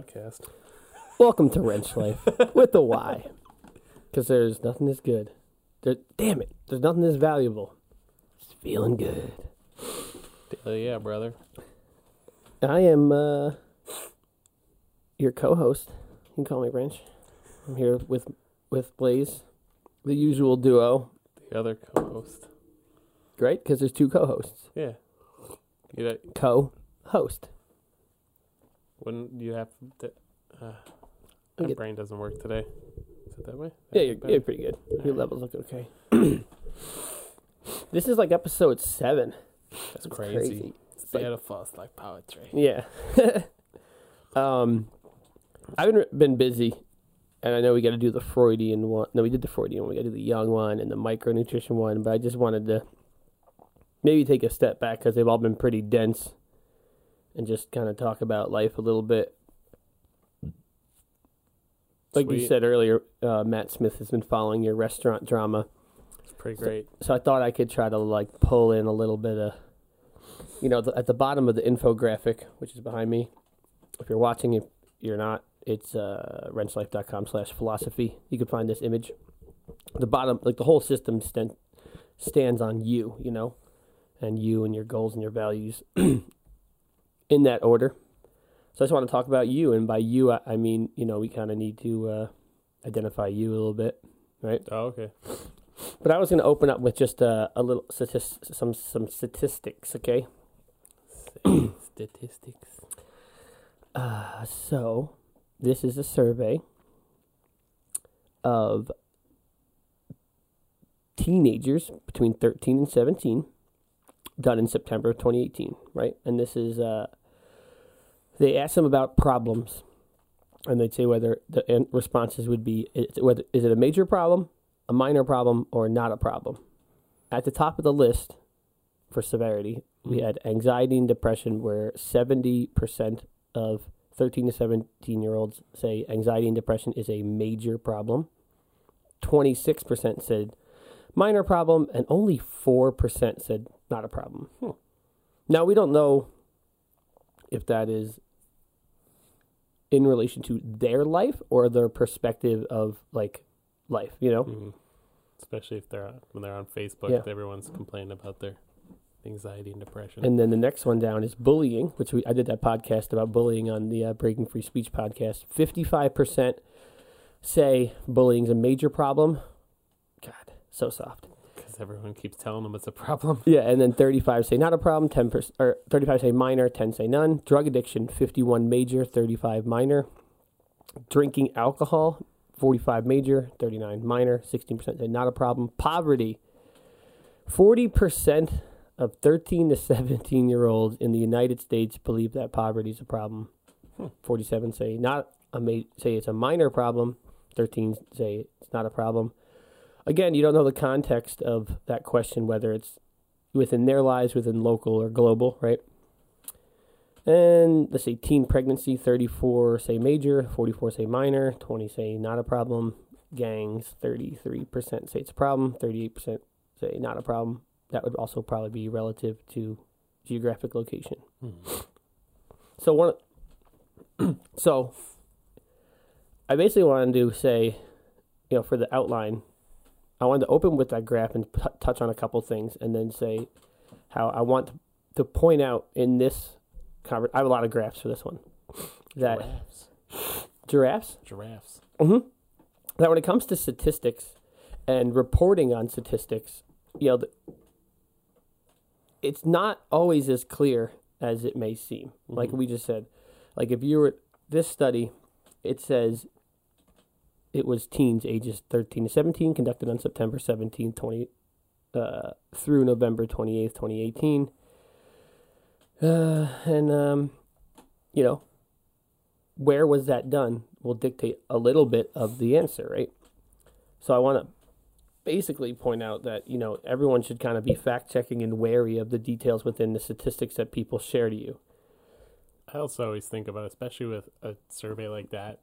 podcast. Welcome to Wrench Life with the Y. Because there's nothing as good. There, damn it, there's nothing as valuable. It's feeling good. Hell yeah, brother. I am uh, your co-host. You can call me Wrench. I'm here with with Blaze, the usual duo. The other co-host. Great, because there's two co-hosts. Yeah. You know, Co-host. Wouldn't you have to? Uh, my get- brain doesn't work today. Is it that way? Yeah, you're, you're pretty good. Your levels look okay. this is like episode seven. That's It's crazy. It's like- Beautiful. It's like poetry. Yeah. um, I've been been busy, and I know we got to do the Freudian one. No, we did the Freudian. one. We got to do the Jung one and the micronutrition one. But I just wanted to maybe take a step back because they've all been pretty dense, and just kind of talk about life a little bit. Like you said earlier, uh, Matt Smith has been following your restaurant drama. It's pretty great. So I thought I could try to like pull in a little bit of, you know, the, at the bottom of the infographic, which is behind me. If you're watching, if you're not, it's uh, wrenchlife.com slash philosophy. You can find this image. The bottom, like the whole system stand, stands on you, you know, and you and your goals and your values in that order. So I just want to talk about you. And by you, I, I mean, you know, we kind of need to uh, identify you a little bit, right? Oh, okay. But I was going to open up with just a, a little statis- some some statistics, okay? Statistics. Uh, so this is a survey of teenagers between 13 and 17 done in September of 2018, right? And this is uh they asked them about problems and they'd say whether the responses would be whether is it a major problem, a minor problem or not a problem. At the top of the list for severity, we had anxiety and depression where 70% of 13 to 17 year olds say anxiety and depression is a major problem. 26% said minor problem, and only 4% said not a problem. Hmm. Now, we don't know if that is in relation to their life or their perspective of like life, you know? Mhm. Especially if they're on, when they're on Facebook, Yeah. everyone's complaining about their anxiety and depression. And then the next one down is bullying, which we I did that podcast about bullying on the uh, Breaking Free Speech podcast. Fifty five percent say bullying's a major problem. God, so soft. Everyone keeps telling them it's a problem. Yeah, and then thirty five say not a problem. Ten percent or thirty five say minor. Ten say none. Drug addiction fifty one major. Thirty five minor. Drinking alcohol forty five major. Thirty nine minor. Sixteen percent say not a problem. Poverty forty percent of 13 to 17 year olds in the United States believe that poverty is a problem. Hmm. 47 say not a ma- say it's a minor problem. 13 say it's not a problem. Again, you don't know the context of that question whether it's within their lives, within local or global, right? And let's say teen pregnancy, 34 say major, 44 say minor, 20 say not a problem. Gangs, 33% say it's a problem, 38% say not a problem that would also probably be relative to geographic location. Mhm. So one, so I basically wanted to say, you know, for the outline, I wanted to open with that graph and t- touch on a couple things, and then say how I want to point out in this conver- I have a lot of graphs for this one. That Giraffes. giraffes Giraffes. Mm-hmm. That when it comes to statistics and reporting on statistics, you know, the, it's not always as clear as it may seem. Like Mhm. we just said, like if you were this study, it says it was teens ages 13 to 17 conducted on September 17, 20 uh, through November 28th, 2018. Uh, and um, you know, where was that done will dictate a little bit of the answer, right? So I want to basically point out that, you know, everyone should kind of be fact checking and wary of the details within the statistics that people share to you. I also always think about, especially with a survey like that,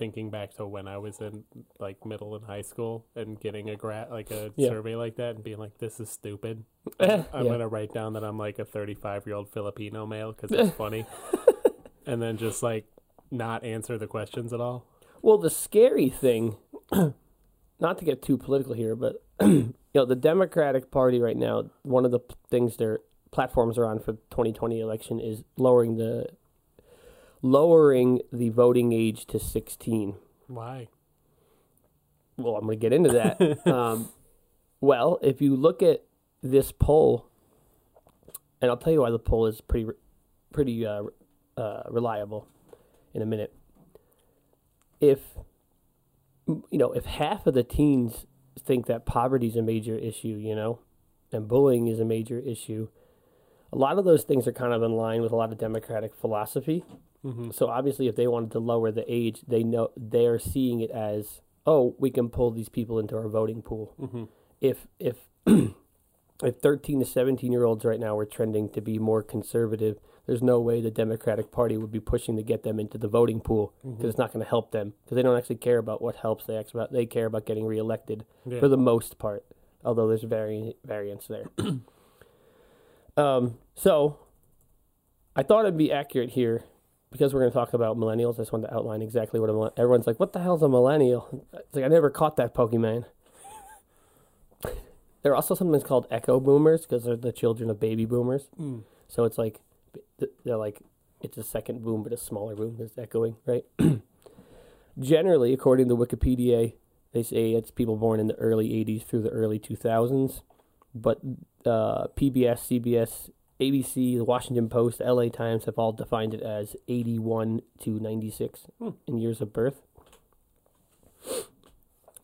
thinking back to when I was in like middle and high school and getting a gra- like a Yeah. survey like that and being like, "This is stupid." I'm gonna write down that I'm like a 35 year old Filipino male because it's funny, and then just like not answer the questions at all. Well, the scary thing, not to get too political here, but you know, the Democratic Party right now, one of the things their platforms are on for 2020 election is lowering the lowering the voting age to 16. Why? Well, I'm going to get into that. um, well, if you look at this poll, and I'll tell you why the poll is pretty, pretty uh, uh, reliable in a minute. If you know, if half of the teens think that poverty is a major issue, you know, and bullying is a major issue, a lot of those things are kind of in line with a lot of democratic philosophy. Mm-hmm. So obviously, if they wanted to lower the age, they know they're seeing it as, oh, we can pull these people into our voting pool. Mm-hmm. If if if thirteen to seventeen year olds right now were trending to be more conservative, there's no way the Democratic Party would be pushing to get them into the voting pool because it's not going to help them because they don't actually care about what helps. They actually they care about getting reelected Yeah. for the most part, although there's vari- variance there. um, so I thought it'd be accurate here because we're going to talk about millennials. I just wanted to outline exactly what a everyone's like. What the hell's a millennial? It's like I never caught that Pokemon. there are also sometimes called echo boomers because they're the children of baby boomers. Mm. So it's like they're like it's a second boom, but a smaller boom. There's echoing, right? Generally, according to Wikipedia, they say it's people born in the early '80s through the early 2000s. But uh, PBS, CBS, ABC, the Washington Post, LA Times have all defined it as 81 to 96 Hmm. in years of birth.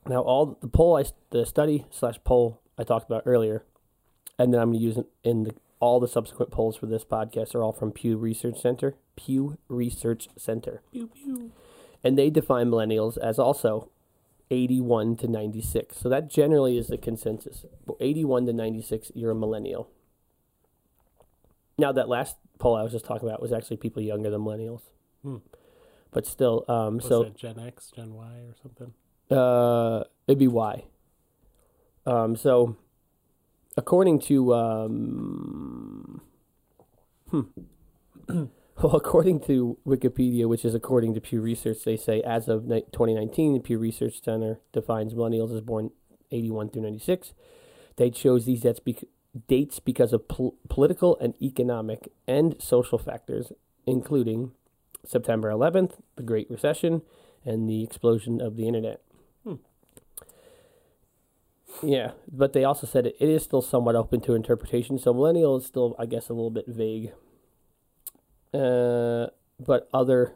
Now, all the poll, I, the study slash poll I talked about earlier, and then I'm going to use it in the all the subsequent polls for this podcast are all from Pew Research Center. Pew Research Center, Pew pew. and they define millennials as also 81 to 96. So that generally is the consensus. 81 to 96, you're a millennial. Now that last poll I was just talking about was actually people younger than millennials, Hmm. but still, um, so it Gen X, Gen Y, or something? uh, it'd be Y. Um, so, according to um, hmm. well, according to Wikipedia, which is according to Pew Research, they say as of ni- 2019, the Pew Research Center defines millennials as born 81 through 96. They chose these dates, bec- dates because of pol- political and economic and social factors, including September 11th, the Great Recession, and the explosion of the internet. Hmm. Yeah, but they also said it, it is still somewhat open to interpretation. So millennial is still, I guess, a little bit vague. Uh, but other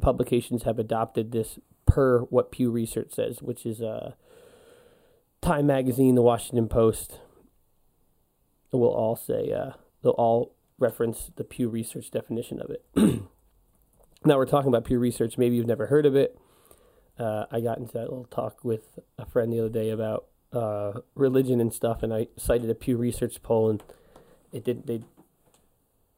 publications have adopted this per what Pew Research says, which is uh, Time Magazine, The Washington Post. Will all say uh, they'll all reference the Pew Research definition of it. now we're talking about Pew Research. Maybe you've never heard of it. Uh, I got into that little talk with a friend the other day about uh, religion and stuff, and I cited a Pew Research poll, and it did. They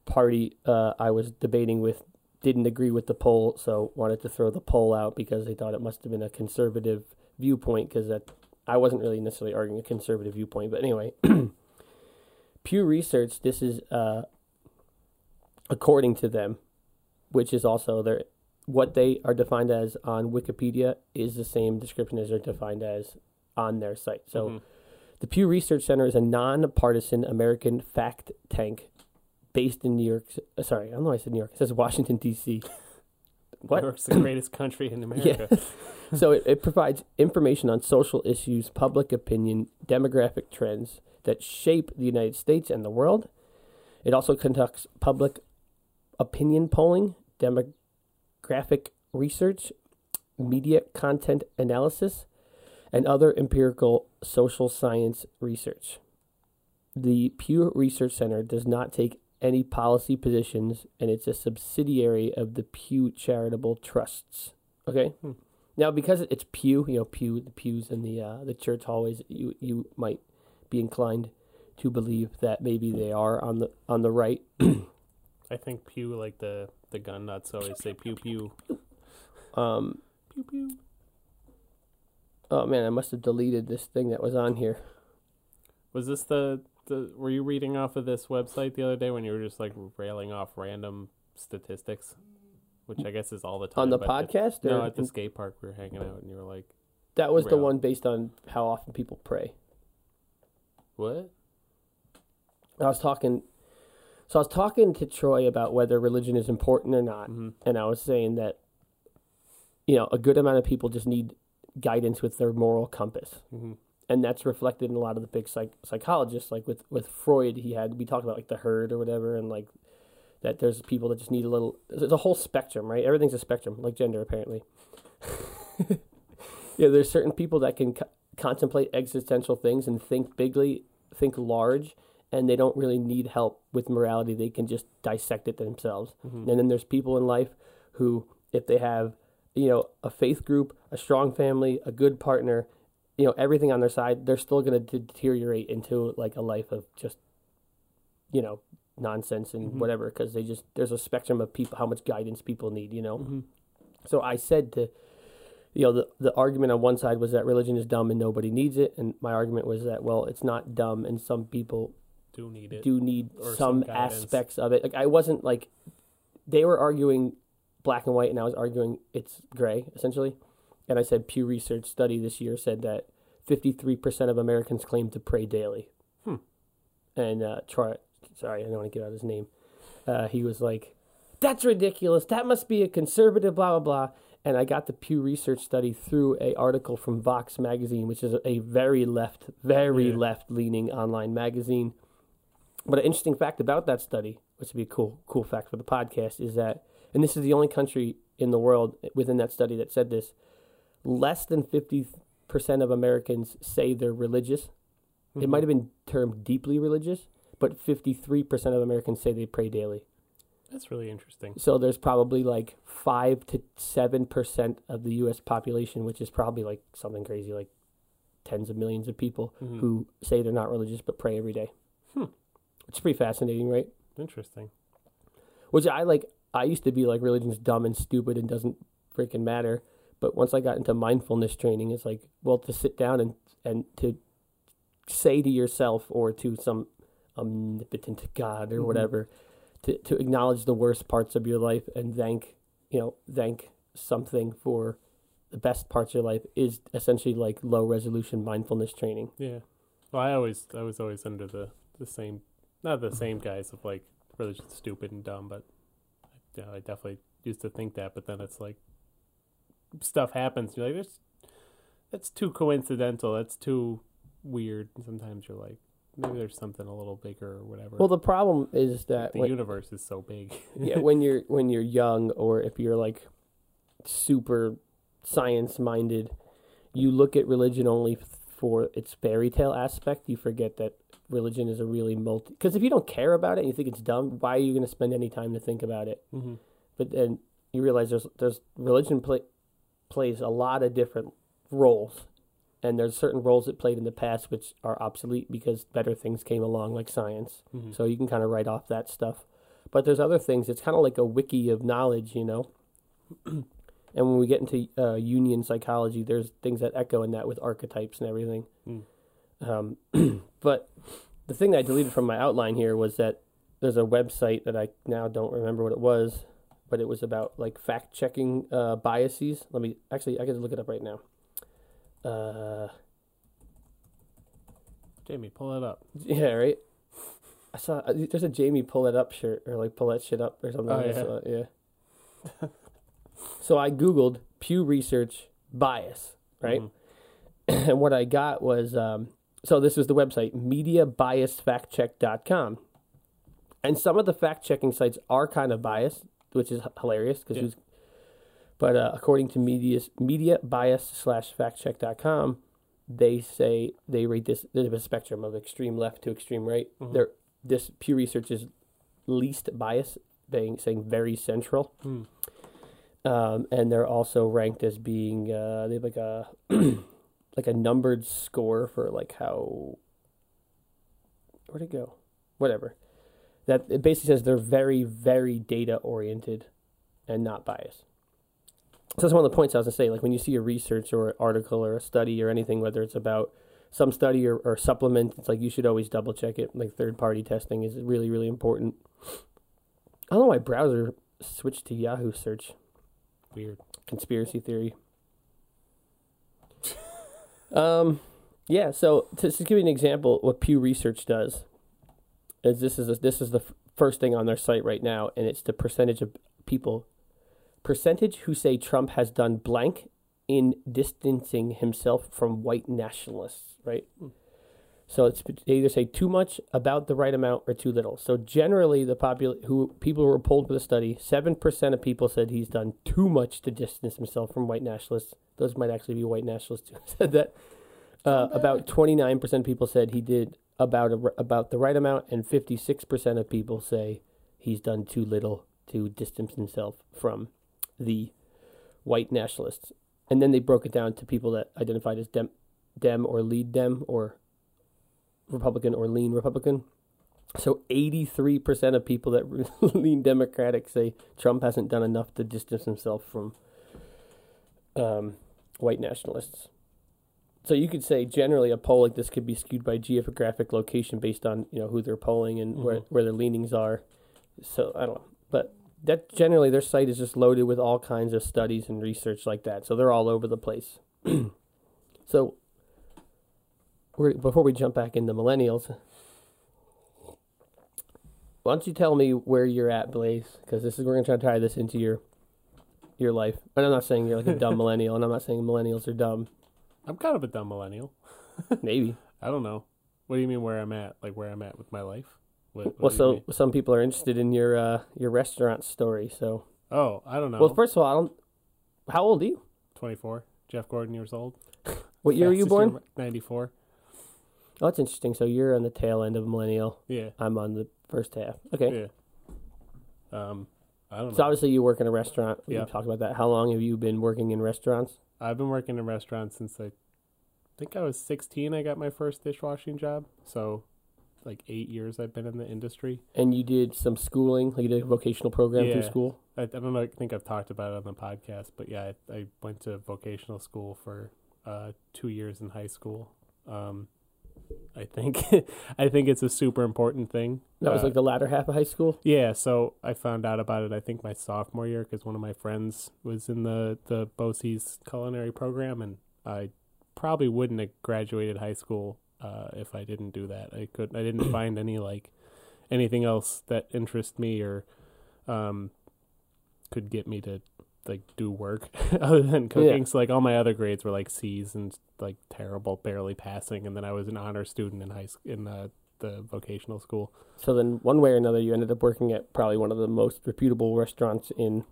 party uh, I was debating with didn't agree with the poll, so wanted to throw the poll out because they thought it must have been a conservative viewpoint because that I wasn't really necessarily arguing a conservative viewpoint, but anyway. Pew Research, this is uh, according to them, which is also their what they are defined as on Wikipedia is the same description as they're defined as on their site. So Mhm. the Pew Research Center is a nonpartisan American fact tank based in New York. uh, Sorry, I don't know why I said New York. It says Washington D.C. What? New York's the greatest country in America. so it, it provides information on social issues, public opinion, demographic trends that shape the United States and the world. It also conducts public opinion polling, demographic research, media content analysis, and other empirical social science research. The Pew Research Center does not take any policy positions, and it's a subsidiary of the Pew Charitable Trusts. Okay. Hmm. Now, because it's Pew, you know, Pew, the pews in the uh, the church hallways, you you might be inclined to believe that maybe they are on the on the right. I think pew like the the gun nuts always say pew pew Um, pew pew. Oh man, I must have deleted this thing that was on here. Was this the the? Were you reading off of this website the other day when you were just like railing off random statistics, which I guess is all the time on the podcast? no, or- at the skate park we were hanging out, and you were like, that was the one based on how often people pray. "What? I was talking, so I was talking to Troy about whether religion is important or not, Mm-hmm. and I was saying that, you know, a good amount of people just need guidance with their moral compass, Mm-hmm. and that's reflected in a lot of the big psych- psychologists. Like with with Freud, he had we talked about like the herd or whatever, and like that there's people that just need a little. There's a whole spectrum, right? Everything's a spectrum, like gender apparently. yeah, there's certain people that can co- contemplate existential things and think bigly, think large, and they don't really need help with morality. They can just dissect it themselves. Mm-hmm. And then there's people in life who, if they have, you know, a faith group, a strong family, a good partner, you know, everything on their side, they're still going to deteriorate into like a life of just, you know, nonsense and Mhm. whatever. Because they just there's a spectrum of people, how much guidance people need, you know. Mm-hmm. So I said to, you know, the the argument on one side was that religion is dumb and nobody needs it, and my argument was that well, it's not dumb, and some people Do need it? do need some, some aspects of it. Like I wasn't like they were arguing black and white, and I was arguing it's gray essentially. And I said Pew Research study this year said that 53% of Americans claim to pray daily. Hmm. And uh, Troy, sorry, I don't want to get out his name. Uh, he was like, "That's ridiculous. That must be a conservative." Blah blah blah. And I got the Pew Research study through a article from Vox magazine, which is a very left, very Yeah. left-leaning online magazine. But an interesting fact about that study, which would be a cool, cool fact for the podcast, is that, and this is the only country in the world within that study that said this, less than fifty percent of Americans say they're religious. It Mm-hmm. might have been termed deeply religious, but fifty-three percent of Americans say they pray daily. That's really interesting. So there's probably like five to seven percent of the U.S. population, which is probably like something crazy, like tens of millions of people Mhm. who say they're not religious but pray every day. Hmm. It's pretty fascinating, right? Interesting. Which I like. I used to be like religion's dumb and stupid and doesn't freaking matter. But once I got into mindfulness training, it's like, well, to sit down and and to say to yourself or to some omnipotent God or Mhm. whatever, to to acknowledge the worst parts of your life and thank you know thank something for the best parts of your life is essentially like low resolution mindfulness training. Yeah. Well, I always I was always under the the same not the same guys of like religion's stupid and dumb, but yeah, I definitely used to think that. But then it's like stuff happens. You're like, there's that's too coincidental. That's too weird. And sometimes you're like, maybe there's something a little bigger or whatever. Well, the problem is that the when, universe is so big. yeah, when you're when you're young or if you're like super science minded, you look at religion only for its fairy tale aspect. You forget that religion is a really multi. Because if you don't care about it and you think it's dumb, why are you going to spend any time to think about it? hmm But then you realize there's there's religion play, plays a lot of different roles, and there's certain roles it played in the past which are obsolete because better things came along, like science. hmm So you can kind of write off that stuff. But there's other things. It's kind of like a wiki of knowledge, you know. and when we get into uh, Jungian psychology, there's things that echo in that with archetypes and everything. Mm. Um, but the thing that I deleted from my outline here was that there's a website that I now don't remember what it was, but it was about like fact checking uh, biases. Let me actually I got to look it up right now. Uh, Jamie, pull it up. yeah, right. I saw uh, there's a Jamie pull it up shirt or like pull that shit up or something. Oh, yeah. yeah. so I googled Pew Research bias, right? Mhm. and what I got was um, so this was the website mediabiasfactcheck.com. And some of the fact checking sites are kind of biased, which is hilarious because Yeah. who's but uh, according to media's media bias slash factcheck.com, they say they rate this there's a spectrum of extreme left to extreme right. Mhm. They're, this Pew Research is least biased, being saying very central Mm. um, and they're also ranked as being uh, they have like a like a numbered score for like how where'd it go whatever that it basically says they're very very data oriented and not biased So that's one of the points I was gonna say. Like when you see a research or an article or a study or anything, whether it's about some study or, or supplement, it's like you should always double check it. Like third party testing is really really important. I don't know why browser switched to Yahoo search. Weird. Conspiracy theory. um, yeah. So to, to give you an example, what Pew Research does is this is a, this is the f- first thing on their site right now, and it's the percentage of people percentage who say Trump has done blank in distancing himself from white nationalists. Right. So it's they either say too much about the right amount or too little. So generally, the popul who people who were polled for the study, seven percent of people said he's done too much to distance himself from white nationalists. Those might actually be white nationalists who said that. Uh, about twenty nine percent of people said he did about a, about the right amount, and fifty six percent of people say he's done too little to distance himself from the white nationalists. And then they broke it down to people that identified as dem, dem or lead dem or Republican or lean Republican. So 83% of people that lean Democratic say Trump hasn't done enough to distance himself from um, white nationalists. So you could say generally a poll like this could be skewed by geographic location based on you know who they're polling and where, Mhm. where their leanings are. So I don't know, but that generally their site is just loaded with all kinds of studies and research like that. So they're all over the place. so we're, before we jump back into millennials, why don't you tell me where you're at, Blaze? Because this is we're gonna try to tie this into your your life. And I'm not saying you're like a dumb millennial, and I'm not saying millennials are dumb. I'm kind of a dumb millennial. Maybe. I don't know. What do you mean where I'm at? Like where I'm at with my life? What, what Well, do so some people are interested in your uh, your restaurant story. So, Oh, I don't know. well, first of all, I don't. How old are you? 24. Jeff Gordon years old. What year were you born? 94. Oh, that's interesting. So you're on the tail end of millennial. Yeah. I'm on the first half. Okay. Yeah. Um, I don't know. So obviously you work in a restaurant. We Yeah. talked about that. How long have you been working in restaurants? I've been working in restaurants since I think I was 16. I got my first dishwashing job. So, like eight years I've been in the industry. And you did some schooling, like you did a vocational program through school. I, I don't know. I think I've talked about it on the podcast, but yeah, I, I went to vocational school for uh, two years in high school. Um, I think I think it's a super important thing. That was Uh, like the latter half of high school. Yeah, so I found out about it. I think my sophomore year because one of my friends was in the the BOCES culinary program, and I probably wouldn't have graduated high school uh, if I didn't do that. I could I didn't find any like anything else that interested me or um, could get me to like do work other than cooking. So like all my other grades were like C's and like terrible, barely passing, and then I was an honor student in high school in uh, the vocational school. So then, one way or another, you ended up working at probably one of the most reputable restaurants in,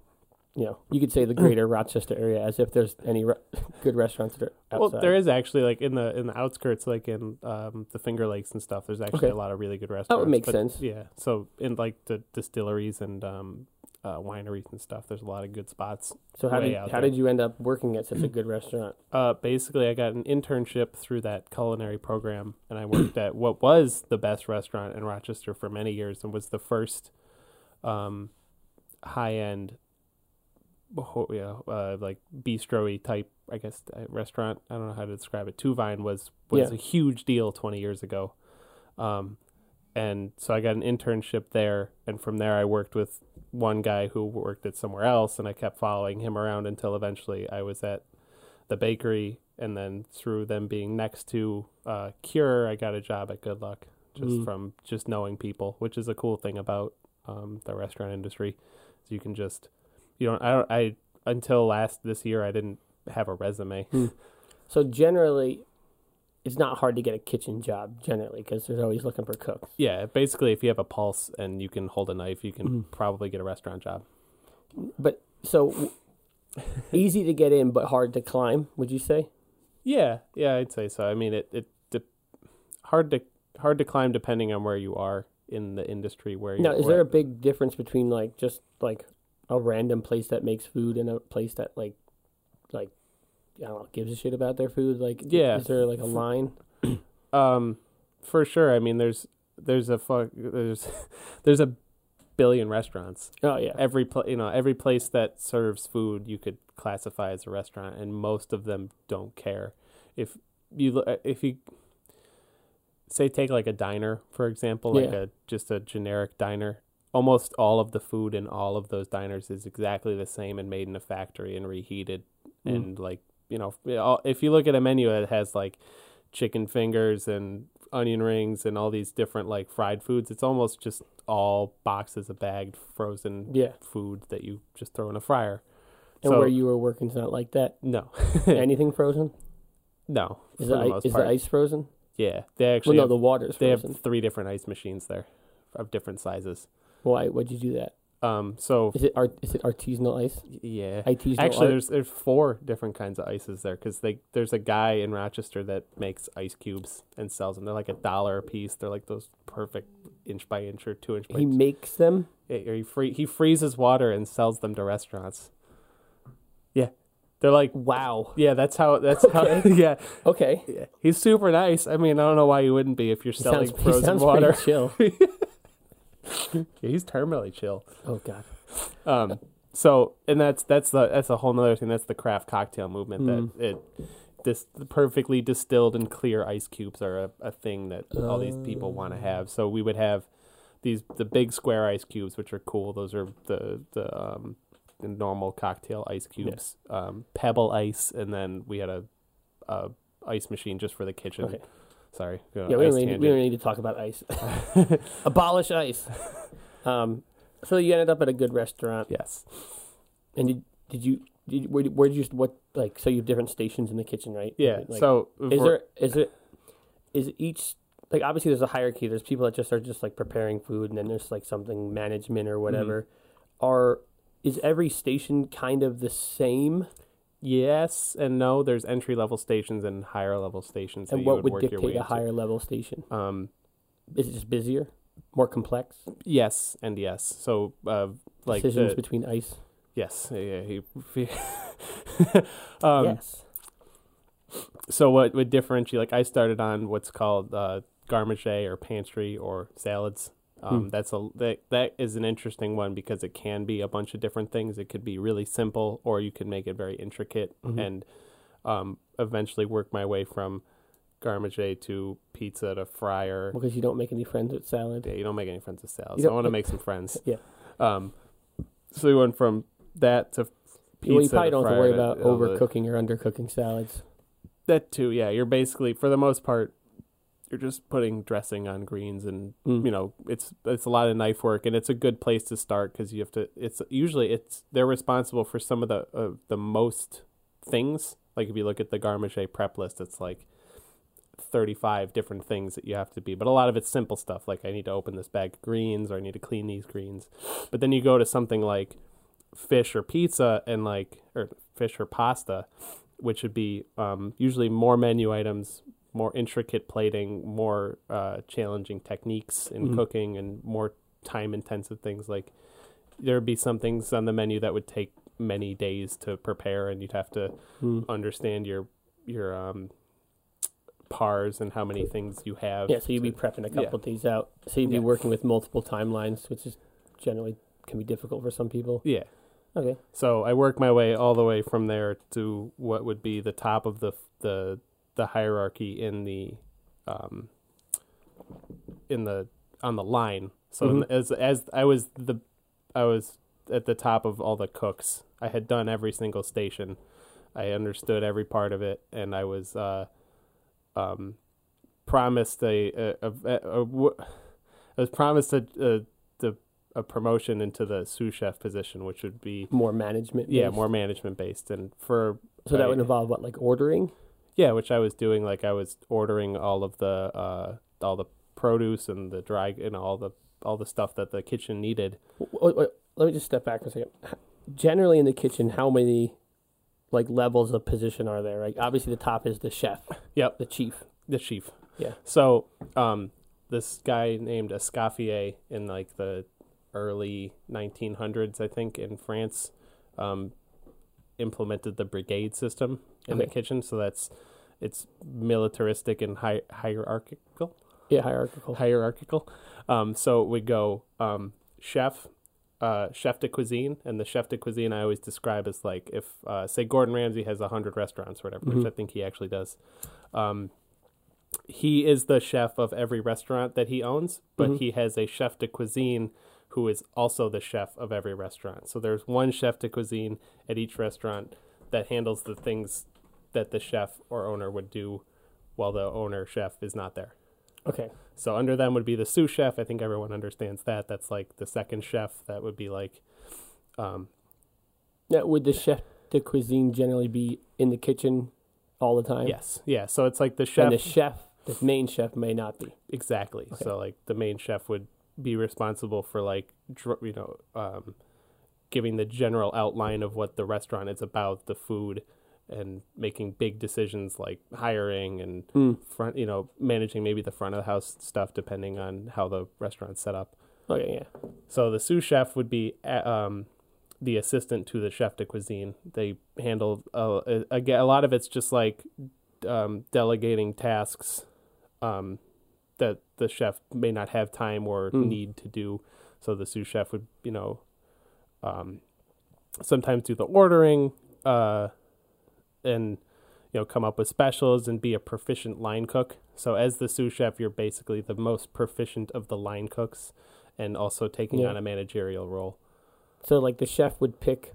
you know, you could say the greater Rochester area, as if there's any re- good restaurants that are outside. Well, there is actually like in the in the outskirts, like in um, the Finger Lakes and stuff. There's actually Okay. a lot of really good restaurants. make but- sense. Yeah. So in like the distilleries and um, uh, wineries and stuff, there's a lot of good spots. So how did how there. did you end up working at such a good restaurant? Uh, basically, I got an internship through that culinary program, and I worked at what was the best restaurant in Rochester for many years, and was the first um, high end, yeah, uh, like bistro type, I guess, uh, restaurant. I don't know how to describe it. Two Vine was was Yeah. a huge deal twenty years ago, um, and so I got an internship there, and from there I worked with one guy who worked at somewhere else, and I kept following him around until eventually I was at the bakery, and then through them being next to uh, Cure, I got a job at Good Luck just Mm. from just knowing people, which is a cool thing about um, the restaurant industry. So you can just you don't I don't I until last this year I didn't have a resume. So generally, it's not hard to get a kitchen job generally because they're always looking for cooks. Yeah, basically, if you have a pulse and you can hold a knife, you can Mhm. probably get a restaurant job. But so easy to get in, but hard to climb. Would you say? Yeah, yeah, I'd say so. I mean, it it de- hard to hard to climb depending on where you are in the industry. Where Now, you is where- there a big difference between like just like a random place that makes food and a place that like like I don't know gives a shit about their food? Like, Yeah. is there like a line? Um, for sure. I mean, there's there's a fuck there's there's a billion restaurants. Oh yeah. Every pla you know, every place that serves food you could classify as a restaurant, and most of them don't care. If you uh, if you say take like a diner for example, like Yeah. a just a generic diner, almost all of the food in all of those diners is exactly the same and made in a factory and reheated Mm. and like you know if you look at a menu that has like chicken fingers and onion rings and all these different like fried foods it's almost just all boxes of bagged frozen Yeah. food that you just throw in a fryer And So- where you were working, it's not like that. no Anything frozen? no Is, the, the is the ice frozen? yeah they Well, actually no, have, the water's they have three different ice machines there of different sizes Why? Why'd you do that? um so Is it art? Is it artisanal ice? yeah Artisanal Actually, art? there's there's four different kinds of ices there because they there's a guy in Rochester that makes ice cubes and sells them. They're like a dollar a piece. They're like those perfect inch by inch or two inch by. he makes them. Yeah, he free he freezes water and sells them to restaurants. Yeah, they're like Wow. yeah. That's how that's how yeah, Okay. yeah. He's super nice. I mean, I don't know why you wouldn't be if you're selling sounds, he frozen sounds water. chill. Yeah, he's terminally chill. Oh god. Um, so and that's that's the that's a whole nother thing. That's the craft cocktail movement. Mm. That it this perfectly distilled and clear ice cubes are a, a thing that all these people want to have. So we would have these the big square ice cubes, which are cool. Those are the the um the normal cocktail ice cubes. Um, pebble ice, and then we had a, a ice machine just for the kitchen. Okay. Sorry. go Yeah, we don't, need, we don't need to talk about ice. Abolish ice. Um, so you ended up at a good restaurant, Yes. and did, did you? Did, where, did- where did you what like? So you have different stations in the kitchen, right? Yeah. Like, so is there is it is each like obviously there's a hierarchy. There's people that just are just like preparing food, and then there's like something management or whatever. Mm-hmm. Are is every station kind of the same? Yes and no. There's entry level stations and higher level stations. And what would, would work your way dictate a into. higher level station? Um, Is it just busier, more complex yes and yes. So, uh, like decisions the, between ice? yes, yeah. He, he um, yes. So what would differentiate? Like I started on what's called uh, garde manger or pantry or salads. Um, Hmm. That's a that that is an interesting one because it can be a bunch of different things. It could be really simple, or you can make it very intricate, Mhm. and um, eventually work my way from garde manger to pizza to fryer. Because you don't make any friends with salad. Yeah, you don't make any friends with salads. You So I don't- want to make some friends. Yeah. Um, so we went from that to pizza. well, you probably to don't have to worry to about all the- overcooking or undercooking salads. That too, yeah. You're basically, for the most part, you're just putting dressing on greens, and Mm. you know, it's it's a lot of knife work, and it's a good place to start because you have to. It's usually it's they're responsible for some of the uh, the most things. Like if you look at the Garde Manger prep list, it's like 35 different things that you have to be, but a lot of it's simple stuff like I need to open this bag of greens or I need to clean these greens. But then you go to something like fish or pizza and like or fish or pasta, which would be um, usually more menu items, more intricate plating, more uh, challenging techniques in Mhm. cooking, and more time intensive things. Like there would be some things on the menu that would take many days to prepare, and you'd have to Mm. understand your your um, pars and how many things you have. Yeah, so you'd be prepping a yeah. couple days out. So you'd be Yeah. working with multiple timelines, which is generally can be difficult for some people. yeah. Okay. So I work my way all the way from there to what would be the top of the the the hierarchy in the um in the on the line. So Mhm. the- as as I was the I was at the top of all the cooks. I had done every single station. I understood every part of it, and I was uh, um, promised a, a, a, a, a w- I was promised a, a the a promotion into the sous chef position, which would be More management. yeah more management based, and for So that right. would involve what, like ordering? Yeah, which I was doing. Like I was ordering all of the uh, all the produce and the dry and all the all the stuff that the kitchen needed. W- w- w- let me just step back for a second. Generally in the kitchen, how many like levels of position are there? Like obviously the top is the chef. Yep. The chief. the chief. Yeah. So, um, this guy named Escoffier in like the early 1900s, I think, in France, um, implemented the brigade system in the kitchen. So that's it's militaristic and hi- hierarchical. Yeah, hierarchical. Hierarchical. Um, so we go. Um, chef, uh, chef de cuisine, and the chef de cuisine I always describe as like if uh, say Gordon Ramsay has a hundred restaurants or whatever, Mhm. which I think he actually does. Um, he is the chef of every restaurant that he owns, but Mhm. he has a chef de cuisine who is also the chef of every restaurant. So there's one chef de cuisine at each restaurant that handles the things that the chef or owner would do while the owner chef is not there. Okay. So under them would be the sous chef. I think everyone understands that. That's like the second chef. That would be like, um, Now, would the chef de cuisine generally be in the kitchen all the time? yes, yeah. So it's like the chef. And the chef, the main chef, may not be. Exactly. Okay. So like the main chef would be responsible for like you know um, giving the general outline of what the restaurant is about, the food, and making big decisions like hiring and Mm. front you know managing maybe the front of the house stuff depending on how the restaurant's set up. Okay, yeah. So the sous chef would be uh, um, the assistant to the chef de cuisine. They handle uh, a, a, a lot of it's just like um, delegating tasks um, that the chef may not have time or Mm. need to do. So the sous chef would, you know, um, sometimes do the ordering uh, and you know come up with specials and be a proficient line cook. So as the sous chef, you're basically the most proficient of the line cooks, and also taking Yeah. on a managerial role. So, like, the chef would pick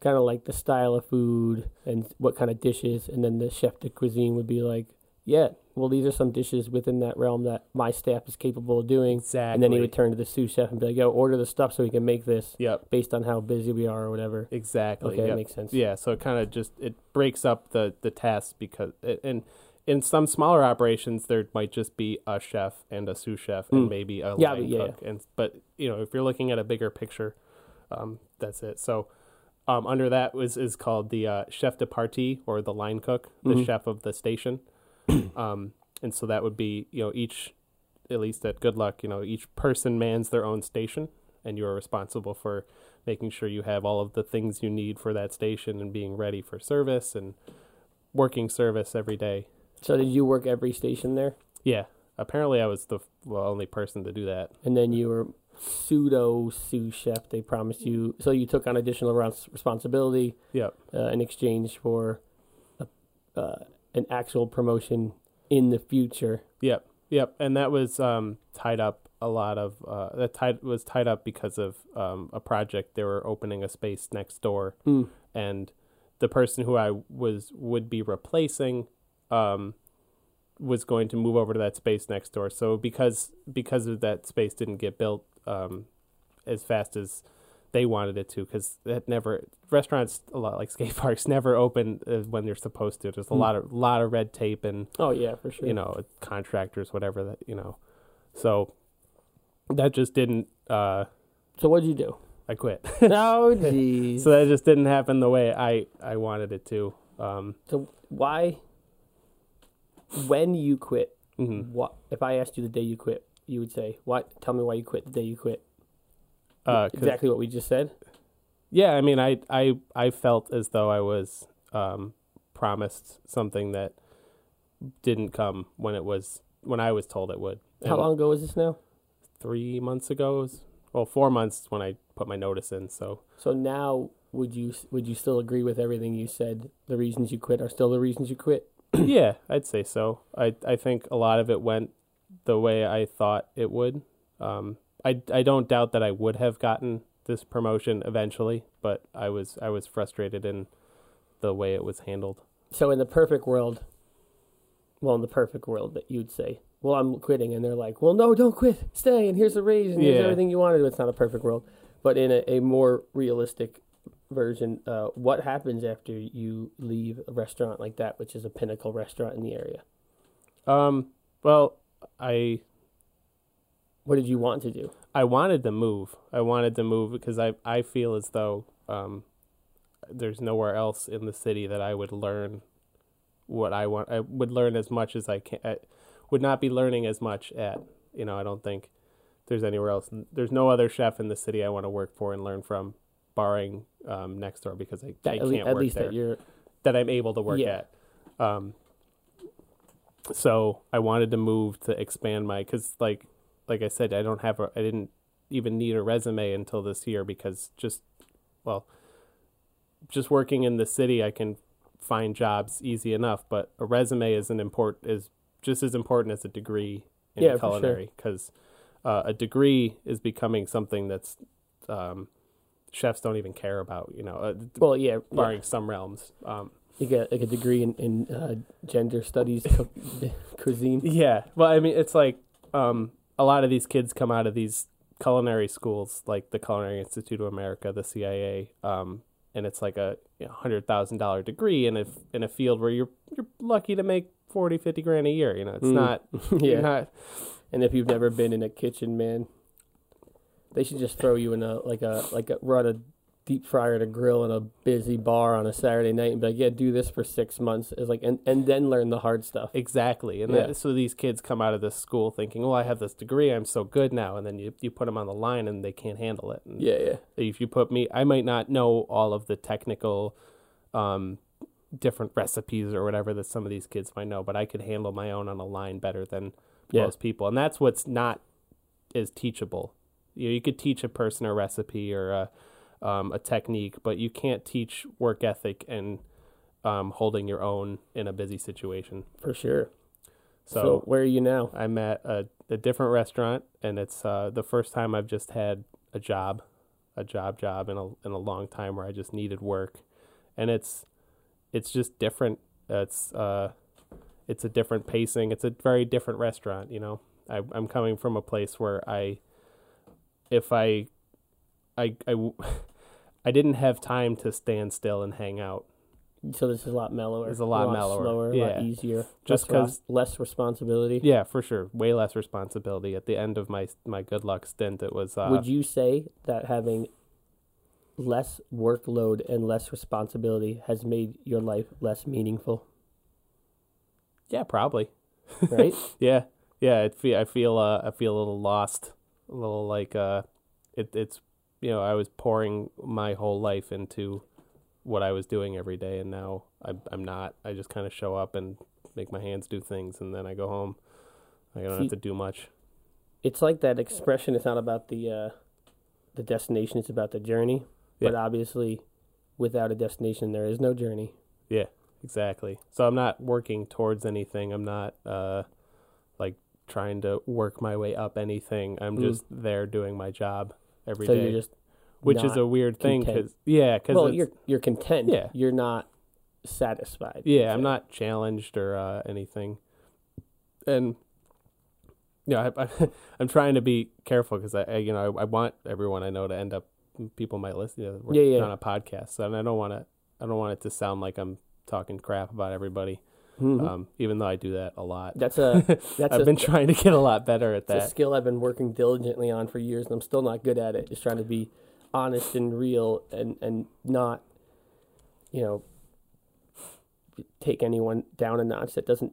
kind of like the style of food and what kind of dishes, and then the chef de cuisine would be like, yeah, well, these are some dishes within that realm that my staff is capable of doing. Exactly. And then he would turn to the sous chef and be like, yo, order the stuff so we can make this Yep. based on how busy we are or whatever. Exactly. Okay, that makes sense. Yeah, so it kind of just it breaks up the the tasks because it, and in some smaller operations there might just be a chef and a sous chef and Mm. maybe a Yeah, line yeah, cook and but you know if you're looking at a bigger picture, um, that's it. So um, under that was is called the uh, chef de partie or the line cook, the Mhm. chef of the station, um, and so that would be you know each at least at Good Luck you know each person mans their own station and you are responsible for making sure you have all of the things you need for that station and being ready for service and working service every day. So, did you work every station there? Yeah, apparently I was the well, only person to do that. And then you were pseudo sous chef. They promised you, so you took on additional responsibility Yep. uh, in exchange for a, uh, an actual promotion in the future. Yep. Yep. And that was um, tied up a lot of uh, that tied was tied up because of um, a project. They were opening a space next door, Mm. and the person who I was would be replacing um, was going to move over to that space next door. So because because of that space didn't get built um, as fast as they wanted it to, because that never restaurants a lot like skate parks never open uh, when they're supposed to. There's a Hmm. lot of lot of red tape and Oh yeah, for sure. you know contractors whatever that you know. So that just didn't. Uh, So what'd you do? I quit. no, jeez. so that just didn't happen the way I I wanted it to. Um, So why? When you quit, mhm. what? If I asked you the day you quit, you would say, "What? Tell me why you quit the day you quit." Uh, exactly what we just said. Yeah, I mean, I I I felt as though I was um, promised something that didn't come when it was when I was told it would. How long ago was this now? Three months ago. Was, well, four months when I put my notice in. So So now, would you would you still agree with everything you said? The reasons you quit are still the reasons you quit. yeah, I'd say so. I I think a lot of it went the way I thought it would. Um, I I don't doubt that I would have gotten this promotion eventually, but I was I was frustrated in the way it was handled. So in the perfect world, well, in the perfect world, that you'd say, "Well, I'm quitting," and they're like, "Well, no, don't quit. Stay, and here's the raise, and here's Yeah. everything you wanted." It's not a perfect world, but in a, a more realistic version, uh, what happens after you leave a restaurant like that, which is a pinnacle restaurant in the area? Um, well, I What did you want to do? I wanted to move. I wanted to move because I I feel as though um, there's nowhere else in the city that I would learn what I want. I would learn as much as I can. I would not be learning as much at. You know, I don't think there's anywhere else. There's no other chef in the city I want to work for and learn from, barring um, next door because I, That, I can't at work least there that you're that I'm able to work Yeah. at. Um, so I wanted to move to expand my because like like I said I don't have a I didn't even need a resume until this year because just well, just working in the city, I can find jobs easy enough. But a resume is an import is just as important as a degree in Yeah, culinary because uh, a degree is becoming something that's um, chefs don't even care about. You know, uh, Well, yeah, yeah. barring some realms. Um, you get like a degree in, in uh, gender studies, cu- cuisine. Yeah. Well, I mean, it's like um, a lot of these kids come out of these culinary schools, like the Culinary Institute of America, the CIA, um, and it's like a you know, hundred thousand dollar degree in a in a field where you're you're lucky to make 40, 50 grand a year. You know, it's Mm. not. yeah, not. and if you've never been in a kitchen, man, they should just throw you in a like a like a run a deep fryer to grill in a busy bar on a Saturday night and be like, yeah, do this for six months. Is like and and then learn the hard stuff. Exactly, and Yeah. that, so these kids come out of this school thinking, "Well, I have this degree, I'm so good now," and then you you put them on the line and they can't handle it. And Yeah, yeah. if you put me, I might not know all of the technical, um, different recipes or whatever that some of these kids might know, but I could handle my own on a line better than Yeah. most people, and that's what's not is teachable. You know, you could teach a person a recipe or a um, a technique, but you can't teach work ethic and um, holding your own in a busy situation. For sure. So, So, where are you now? I'm at a, a different restaurant, and it's uh, the first time I've just had a job, a job job in a in a long time where I just needed work, and it's it's just different. It's uh, it's a different pacing. It's a very different restaurant. You know, I, I'm coming from a place where I, if I, I I. I didn't have time to stand still and hang out. So this is a lot mellower. It's a lot mellower. slower, a lot easier. Just 'cause- less responsibility. Yeah, for sure. Way less responsibility. At the end of my my good luck stint, it was. Uh, Would you say that having less workload and less responsibility has made your life less meaningful? yeah, probably. Right? Yeah, yeah. It feel I feel uh, I feel a little lost, a little like uh, it it's you know I was pouring my whole life into what I was doing every day, and now I'm I'm not. I just kind of show up and make my hands do things, and then I go home. I don't See- have to do much. it's like that expression. It's not about the uh, the destination; it's about the journey. But obviously, without a destination, there is no journey. Yeah, exactly. So I'm not working towards anything. I'm not uh like trying to work my way up anything. I'm Mm. just there doing my job every day, so you're just which is a weird thing because yeah, because well, you're you're content. Yeah. You're not satisfied. yeah, I'm So- not challenged or uh, anything, and yeah, I, I, I'm trying to be careful because I, I you know I, I want everyone I know to end up people might listen. You know, we're Yeah, yeah. on a podcast, and I don't want to I don't want it to sound like I'm talking crap about everybody. Mhm. Um, even though I do that a lot. that's a that's I've a, been trying to get a lot better at It's a that. skill I've been working diligently on for years, and I'm still not good at it. Just trying to be honest and real, and and not, you know, take anyone down a notch that doesn't.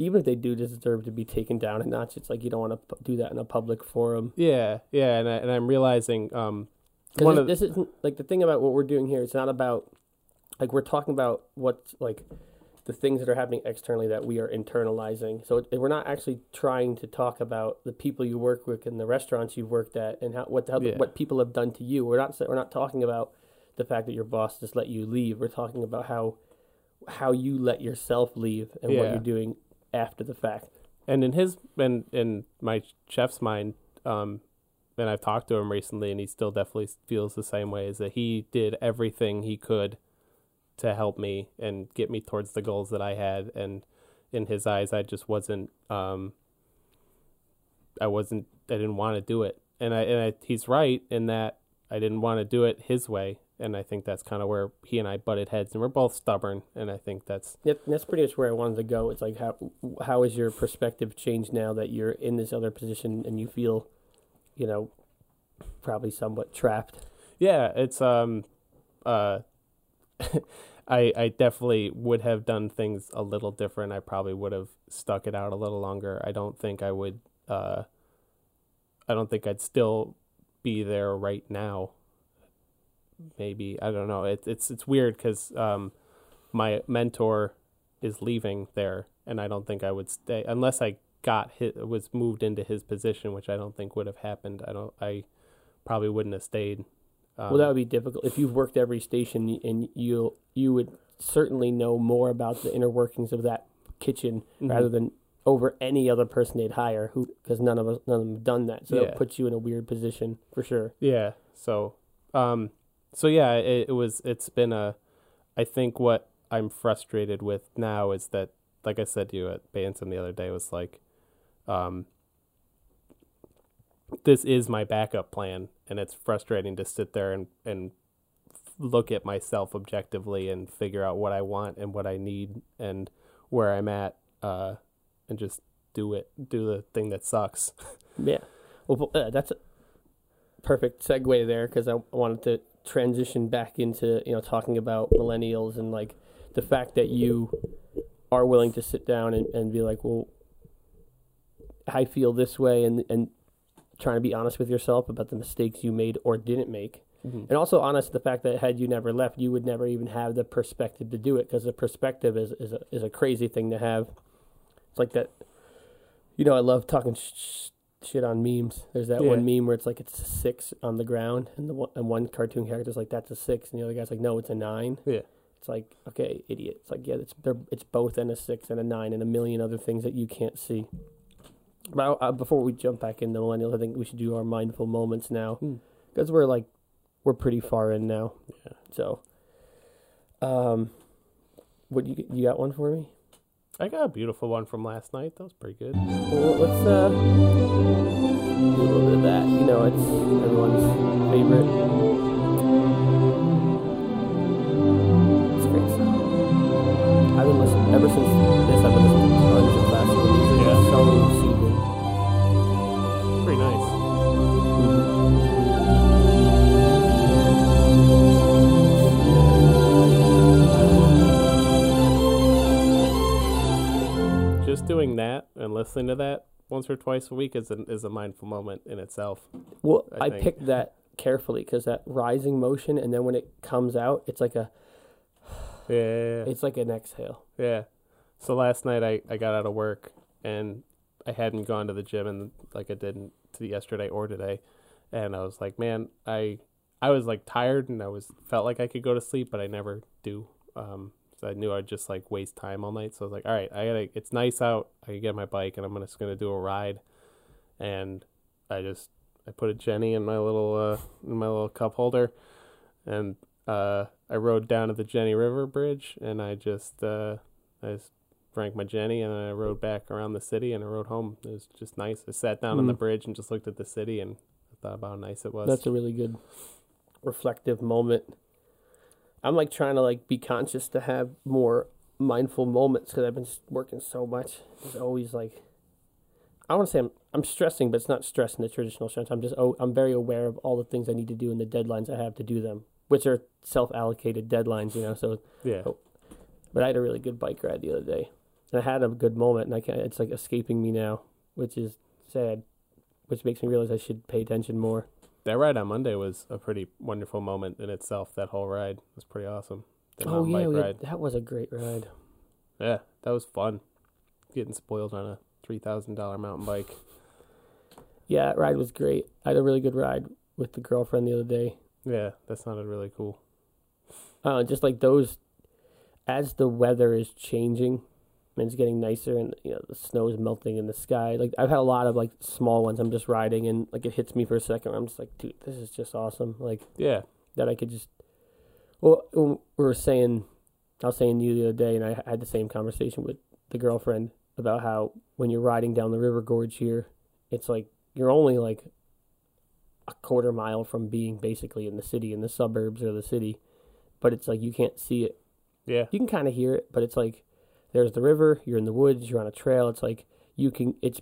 Even if they do deserve to be taken down a notch, it's like you don't want to do that in a public forum. Yeah, yeah, and I, and I'm realizing um, Because one this, of the, this isn't like the thing about what we're doing here. It's not about like we're talking about what's like the things that are happening externally that we are internalizing. So it, we're not actually trying to talk about the people you work with and the restaurants you've worked at and how what how, Yeah. what people have done to you. We're not we're not talking about the fact that your boss just let you leave. We're talking about how how you let yourself leave and what you're doing after the fact. and in his and in my chef's mind, um, and I've talked to him recently, and he still definitely feels the same way. Is that he did everything he could to help me and get me towards the goals that I had, and in his eyes, I just wasn't. Um, I wasn't. I didn't want to do it, and I and I, he's right in that I didn't want to do it his way, and I think that's kind of where he and I butted heads, and we're both stubborn, and I think that's Yep, that's pretty much where I wanted to go. It's like how how is your perspective changed now that you're in this other position and you feel, you know, probably somewhat trapped. Yeah, it's um uh I I definitely would have done things a little different. I probably would have stuck it out a little longer. I don't think I would uh I don't think I'd still be there right now. Maybe I don't know. It's it's it's weird cuz um my mentor is leaving there and I don't think I would stay unless I got hit was moved into his position, which I don't think would have happened. I don't. I probably wouldn't have stayed. Um, well, that would be difficult if you've worked every station and you you would certainly know more about the inner workings of that kitchen mhm. rather than over any other person they'd hire who because none of us none of them have done that so Yeah. that puts you in a weird position for sure Yeah. So, um, so yeah, it, it was. It's been a. I think what I'm frustrated with now is that, like I said to you at Bantam the other day, was like, um, this is my backup plan, and it's frustrating to sit there and and look at myself objectively and figure out what I want and what I need and where I'm at, uh, and just do it, do the thing that sucks. yeah well uh, that's a perfect segue there because I wanted to transition back into you know talking about millennials and like the fact that you are willing to sit down and, and be like well I feel this way and and trying to be honest with yourself about the mistakes you made or didn't make. Mm-hmm. And also honest the fact that had you never left you would never even have the perspective to do it because the perspective is is a, is a crazy thing to have. It's like that you know i love talking sh- sh- shit on memes. There's that one meme where it's like it's a six on the ground and the one, and one cartoon character's like that's a six and the other guy's like no it's a nine. Yeah. it's like okay idiot it's like yeah it's they're, it's both and a six and a nine and a million other things that you can't see but uh, before we jump back into millennials i think we should do our mindful moments now Hmm. because we're like we're pretty far in now. Yeah. So, um, what you you got one for me? I got a beautiful one from last night. That was pretty good. Well, let's uh do a little bit of that. You know, it's everyone's favorite. It's great. I've been listening ever since this. I've been doing that and listening to that once or twice a week is a, is a mindful moment in itself. Well, I I, picked that carefully because that rising motion, and then when it comes out, it's like a Yeah, yeah, yeah. it's like an exhale. Yeah. So last night I, I got out of work and I hadn't gone to the gym and like I didn't to yesterday or today, and I was like, man, I I was like tired and I was felt like I could go to sleep, but I never do. Um, I knew I'd just like waste time all night. So I was like, all right, I gotta. It's nice out. I can get my bike and I'm just gonna do a ride, and I just I put a Genny in my little uh in my little cup holder, and uh I rode down to the Jenny River Bridge and I just uh I just drank my Genny and I rode back around the city and I rode home. It was just nice. I sat down on the Mm. bridge and just looked at the city and I thought about how nice it was. That's a really good reflective moment. I'm like trying to like be conscious to have more mindful moments because I've been working so much. It's always like I want to say I'm I'm stressing, but it's not stress in the traditional sense. I'm just oh I'm very aware of all the things I need to do and the deadlines I have to do them, which are self-allocated deadlines, you know. So, yeah. Oh. but I had a really good bike ride the other day, and I had a good moment, and I can't. It's like escaping me now, which is sad, which makes me realize I should pay attention more. That ride on Monday was a pretty wonderful moment in itself. That whole ride was pretty awesome. The Oh yeah, bike had- ride. that was a great ride. Yeah, that was fun. Getting spoiled on a three thousand dollar mountain bike. Yeah, that ride was great. I had a really good ride with the girlfriend the other day. Yeah, that sounded really cool. Uh, just like those, as the weather is changing, and it's getting nicer, and you know the snow is melting in the sky. Like I've had a lot of like small ones. I'm just riding, and like it hits me for a second. I'm just like, dude, this is just awesome. Like Yeah, that I could just. Well, um, we were saying, I was saying to you the other day, and I had the same conversation with the girlfriend about how when you're riding down the river gorge here, it's like you're only like a quarter mile from being basically in the city, in the suburbs or the city, but it's like you can't see it. yeah, You can kind of hear it, but it's like there's the river, you're in the woods, you're on a trail. It's like you can. It's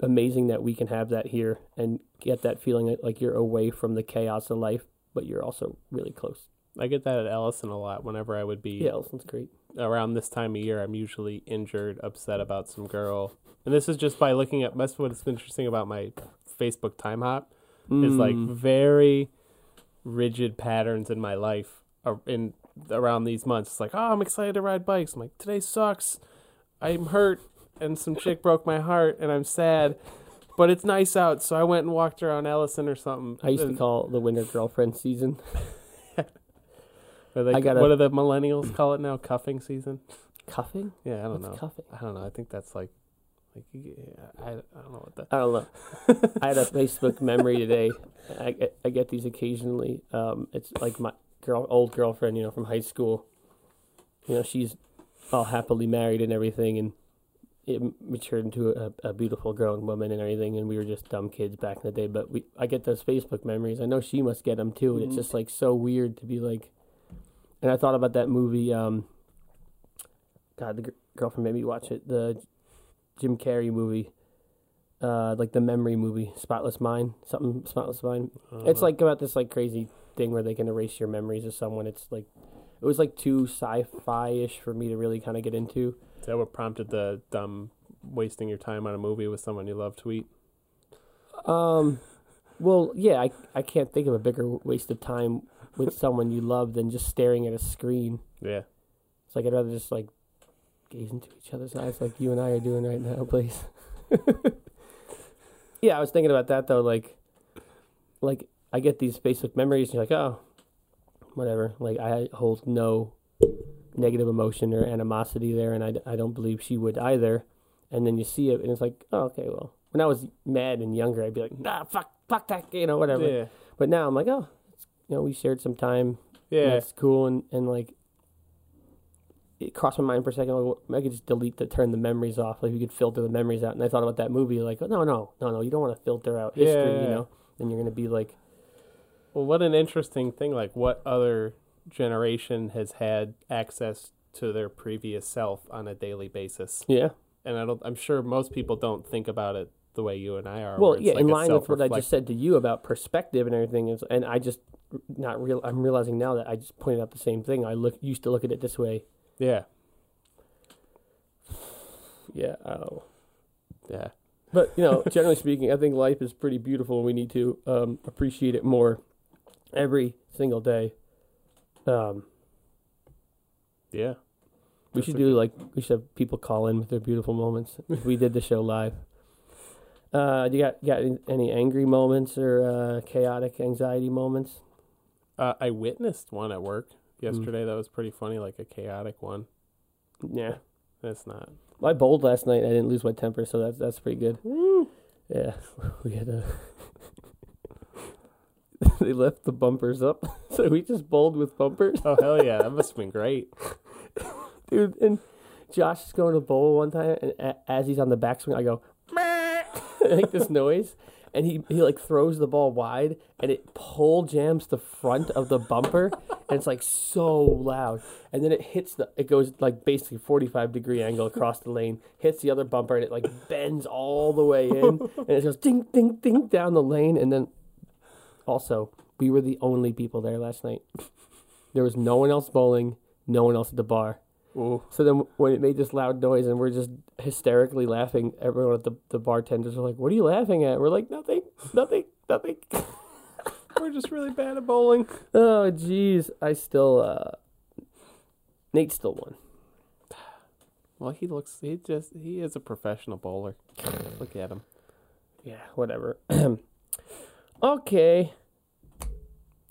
amazing that we can have that here and get that feeling like you're away from the chaos of life, but you're also really close. I get that at Ellison a lot. Whenever I would be Yeah, Ellison's great. around this time of year, I'm usually injured, upset about some girl, and this is just by looking at. That's what's interesting about my Facebook time hop is like Mm. very rigid patterns in my life in around these months. It's like, oh, I'm excited to ride bikes. I'm like, today sucks. I'm hurt. and some chick broke my heart, and I'm sad. But it's nice out, so I went and walked around Ellison or something. I used to call it the winter girlfriend season. they- I gotta- what do the millennials call it now? Cuffing season? Cuffing? Yeah, I don't What's know. cuffing? I don't know. I think that's like, like yeah, I, I don't know what that. I don't know. I had a Facebook memory today. I get, I get these occasionally. Um, it's like my girl, old girlfriend, you know, from high school. You know, she's all happily married and everything, and it matured into a, a beautiful grown woman and everything. And we were just dumb kids back in the day. But we, I get those Facebook memories. I know she must get them too. And it's Mhm. just like so weird to be like. And I thought about that movie. Um, God, the gr- girlfriend made me watch it. The Jim Carrey movie, uh, like the memory movie, Spotless Mind, something Spotless Mind. Don't It's like about this like crazy thing where they can erase your memories of someone. It's like it was like too sci-fi ish for me to really kind of get into. Is that what prompted the dumb wasting your time on a movie with someone you love tweet? Um, well, yeah, I I can't think of a bigger waste of time with someone you love than just staring at a screen. Yeah. It's like I'd rather just like gaze into each other's eyes like you and I are doing right now, please. yeah, I was thinking about that though. Like, like I get these Facebook memories, and you're like, oh, whatever. Like I hold no negative emotion or animosity there, and I, I don't believe she would either. And then you see it, and it's like, oh, okay, well, when I was mad and younger, I'd be like, nah, fuck, fuck that, you know, whatever. Yeah. But now I'm like, oh, it's, you know, we shared some time. and Yeah. it's cool, and and like. It crossed my mind for a second. Like, I could just delete the, turn the memories off. Like you could filter the memories out. And I thought about that movie. Like, no, no, no, no. You don't want to filter out history. Yeah, You know, then you're gonna be like, Well, what an interesting thing. Like, what other generation has had access to their previous self on a daily basis? yeah. And I don't. I'm sure most people don't think about it the way you and I are. Well, yeah, like in line with what I just said to you about perspective and everything is, and I just not real. I'm realizing now that I just pointed out the same thing. I look used to look at it this way. Yeah. Yeah. Oh. Yeah. But you know, generally speaking, I think life is pretty beautiful, and we need to um, appreciate it more every single day. Um, Yeah. we should do like we should have people call in with their beautiful moments. if we did the show live. Uh, do you got got any, angry moments or uh, chaotic anxiety moments? Uh, I witnessed one at work Hmm. yesterday that was pretty funny, like a chaotic one. Yeah. that's not. I bowled last night. I didn't lose my temper, so that's that's pretty good. Yeah, we had a. they left the bumpers up, so we just bowled with bumpers, Oh hell yeah, that must have been great. dude. And Josh is going to bowl one time, and a- as he's on the backswing, I go, I make this noise, and he he like throws the ball wide, and it pole jams the front of the bumper, and it's like so loud, and then it hits the it goes like basically forty five degree angle across the lane, hits the other bumper, and it like bends all the way in, and it goes ding ding ding down the lane, and then also we were the only people there last night. There was no one else bowling, no one else at the bar. Ooh. So then when it made this loud noise and we're just hysterically laughing, everyone at the, the bartenders are like, What are you laughing at? We're like, Nothing, nothing, nothing. We're just really bad at bowling. oh jeez. I still uh Nate still won. Well, he looks. He just. He is a professional bowler. Look at him. Yeah, whatever. okay.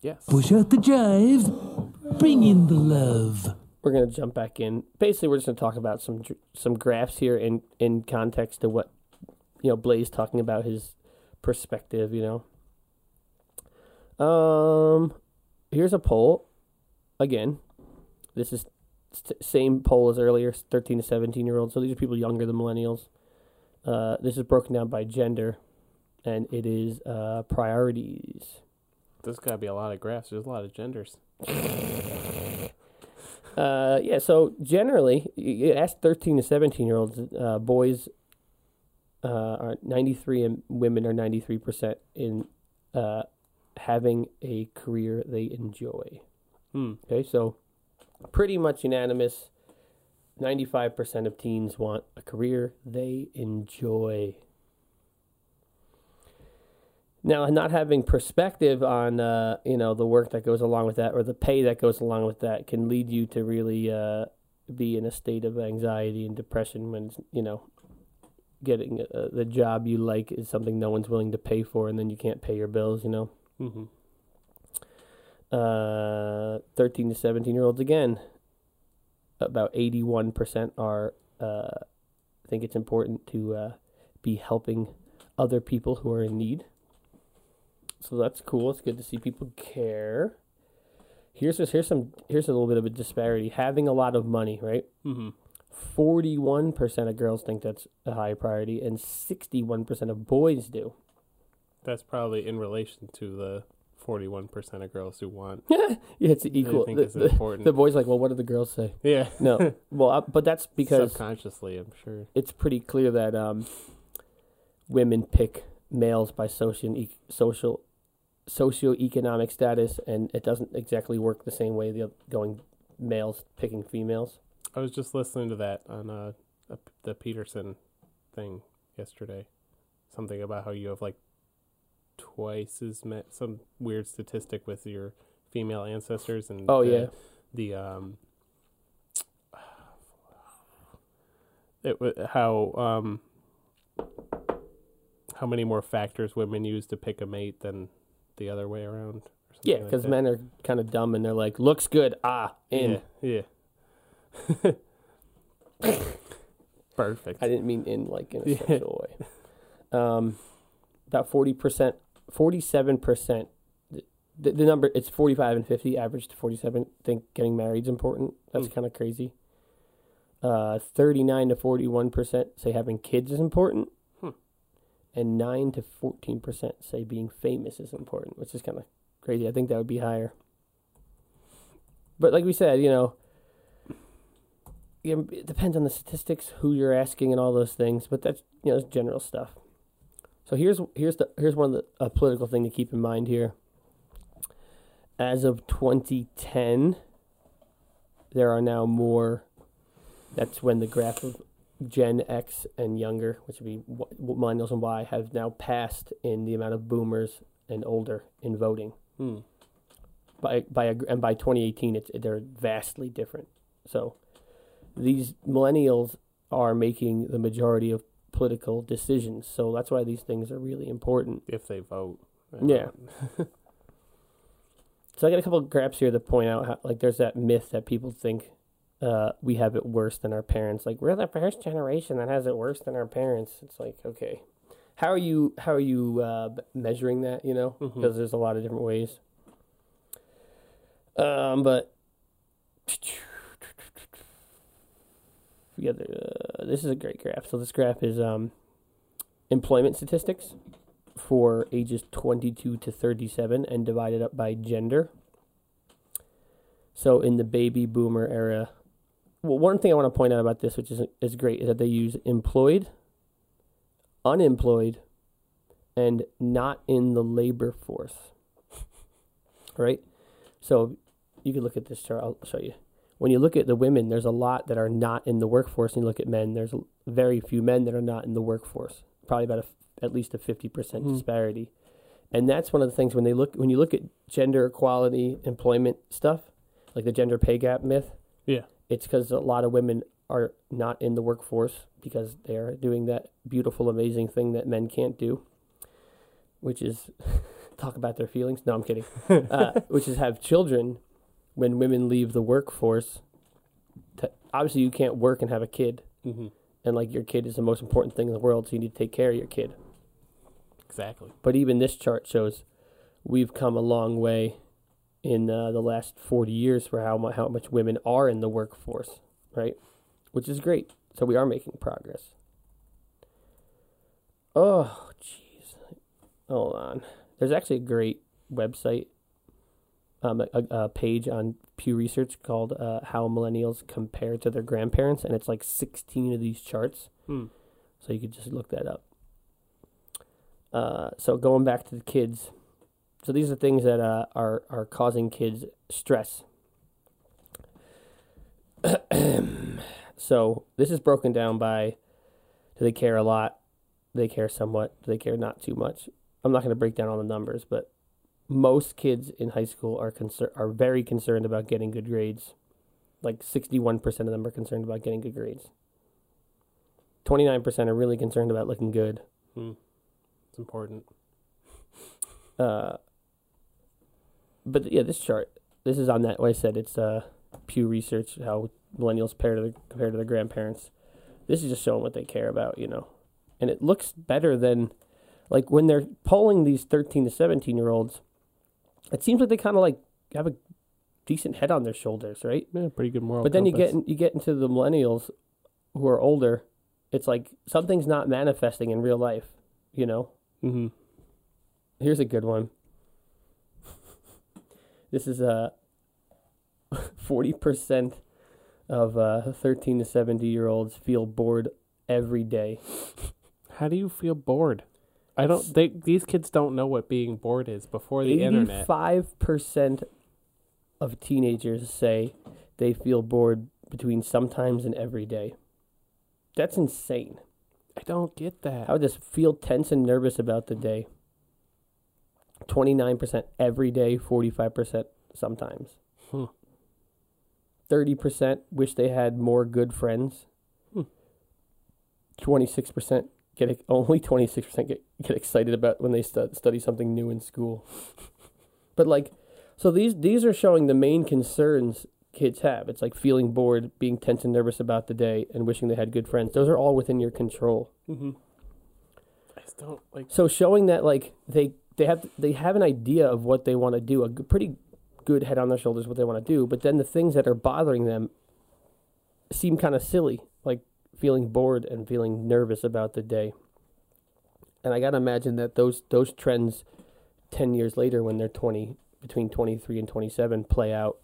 Yes. Push out the jive, bring in the love. We're gonna jump back in. Basically we're just gonna talk about some some graphs here in, in context to what you know, Blaze talking about his perspective, you know. Um here's a poll. Again, this is st- same poll as earlier, 13 to 17 year olds. So these are people younger than millennials. Uh, this is broken down by gender, and it is uh, priorities. There's got to be a lot of graphs. There's a lot of genders. Uh, yeah, so generally, you ask 13 to 17 year olds, uh, boys uh, are 93 and women are 93% in uh, having a career they enjoy. Hmm. Okay, so pretty much unanimous. 95% of teens want a career they enjoy. Now, not having perspective on uh, you know the work that goes along with that or the pay that goes along with that can lead you to really uh, be in a state of anxiety and depression when you know getting uh, the job you like is something no one's willing to pay for, and then you can't pay your bills. You know. Mm-hmm. Uh, 13 to 17 year olds again. About 81% are uh, think it's important to uh, be helping other people who are in need. So that's cool. It's good to see people care. Here's just, here's some here's a little bit of a disparity. Having a lot of money, right? Mm-hmm. Forty-one percent of girls think that's a high priority, and sixty-one percent of boys do. That's probably in relation to the forty-one percent of girls who want. yeah, it's equal. think The, it's the, important. the boys like, well, what do the girls say? yeah. No, well, uh, but that's because subconsciously, I'm sure. it's pretty clear that um, women pick males by social social socioeconomic status, and it doesn't exactly work the same way the going males picking females. I was just listening to that on uh, a, the Peterson thing yesterday. Something about how you have like twice as ma- some weird statistic with your female ancestors and Oh the, yeah, the um it wa- how um how many more factors women use to pick a mate than the other way around or something yeah, because that. men are kind of dumb and they're like, looks good, ah, in. yeah yeah perfect I didn't mean in like in a Yeah. sexual way. Um, about forty percent, forty-seven percent. The, the number it's forty-five and fifty. Average to forty-seven. Think getting married is important. That's Hmm. kind of crazy. Uh, thirty-nine to forty-one percent say having kids is important. And nine to fourteen percent say being famous is important, which is kind of crazy. I think that would be higher. But like we said, you know, it depends on the statistics, who you're asking, and all those things. But that's you know, that's general stuff. So here's here's the here's one of the a political thing to keep in mind here. As of 2010, there are now more. That's when the graph of Gen X and younger, which would be millennials and Y, have now passed in the amount of boomers and older in voting. Hmm. By by a, and by 2018, it's they're vastly different. So these millennials are making the majority of political decisions. So that's why these things are really important. if they vote Yeah. So I got a couple of graphs here to point out how, like, there's that myth that people think uh, we have it worse than our parents. Like, we're the first generation that has it worse than our parents. It's like, okay, how are you? How are you uh, measuring that? You know, because there's a lot of different ways. Um, but yeah, uh, this is a great graph. So this graph is um, employment statistics for ages 22 to 37 and divided up by gender. So in the baby boomer era, well, one thing I want to point out about this, which is is great, is that they use employed, unemployed, and not in the labor force. right? So you can look at this chart. I'll show you. When you look at the women, there's a lot that are not in the workforce. And you look at men, there's very few men that are not in the workforce. Probably about a, at least a 50% Mhm. disparity. And that's one of the things when they look when you look at gender equality, employment stuff, like the gender pay gap myth. Yeah. It's because a lot of women are not in the workforce because they're doing that beautiful, amazing thing that men can't do, which is talk about their feelings. No, I'm kidding. uh, which is have children when women leave the workforce. To, obviously, you can't work and have a kid, hmm and like your kid is the most important thing in the world, so you need to take care of your kid. Exactly. But even this chart shows we've come a long way in uh, the last 40 years for how, mu- how much women are in the workforce, right? Which is great. So we are making progress. Oh, jeez. Hold on. There's actually a great website, um, a, a page on Pew Research called uh, How Millennials Compare to Their Grandparents, and it's like 16 of these charts. Hmm. So you could just look that up. Uh, so going back to the kids, so these are things that uh, are are causing kids stress. so this is broken down by do they care a lot? Do they care somewhat? Do they care not too much? I'm not going to break down all the numbers, but most kids in high school are concern are very concerned about getting good grades. Like 61% of them are concerned about getting good grades. 29% are really concerned about looking good. Hmm. It's important. Uh, but yeah, this chart, this is on that. Like I said, it's uh, Pew Research how millennials compare to the, compare to their grandparents. This is just showing what they care about, you know, and it looks better than like when they're polling these thirteen to seventeen year olds. It seems like they kind of like have a decent head on their shoulders, right? Yeah, pretty good moral. but then you get you get into the millennials who are older. It's like something's not manifesting in real life, you know. Mm-hmm. Here's a good one. This is uh, forty percent of uh, thirteen to seventy year olds feel bored every day. How do you feel bored? I don't. They these kids don't know what being bored is before the internet. Eighty-five percent of teenagers say they feel bored between sometimes and every day. That's insane. I don't get that. I would just feel tense and nervous about the day. Twenty-nine percent every day, forty-five percent sometimes. Hmm. Thirty percent wish they had more good friends. Hmm. Twenty-six percent get only twenty-six percent get get excited about when they stu- study something new in school. but like, so these these are showing the main concerns kids have. It's like feeling bored, being tense and nervous about the day, and wishing they had good friends. Those are all within your control. Mm-hmm. I just don't like. So showing that like they they have they have an idea of what they want to do, a pretty good head on their shoulders what they want to do, but then the things that are bothering them seem kind of silly, like feeling bored and feeling nervous about the day. And I got to imagine that those those trends 10 years later when they're 20 between 23 and 27 play out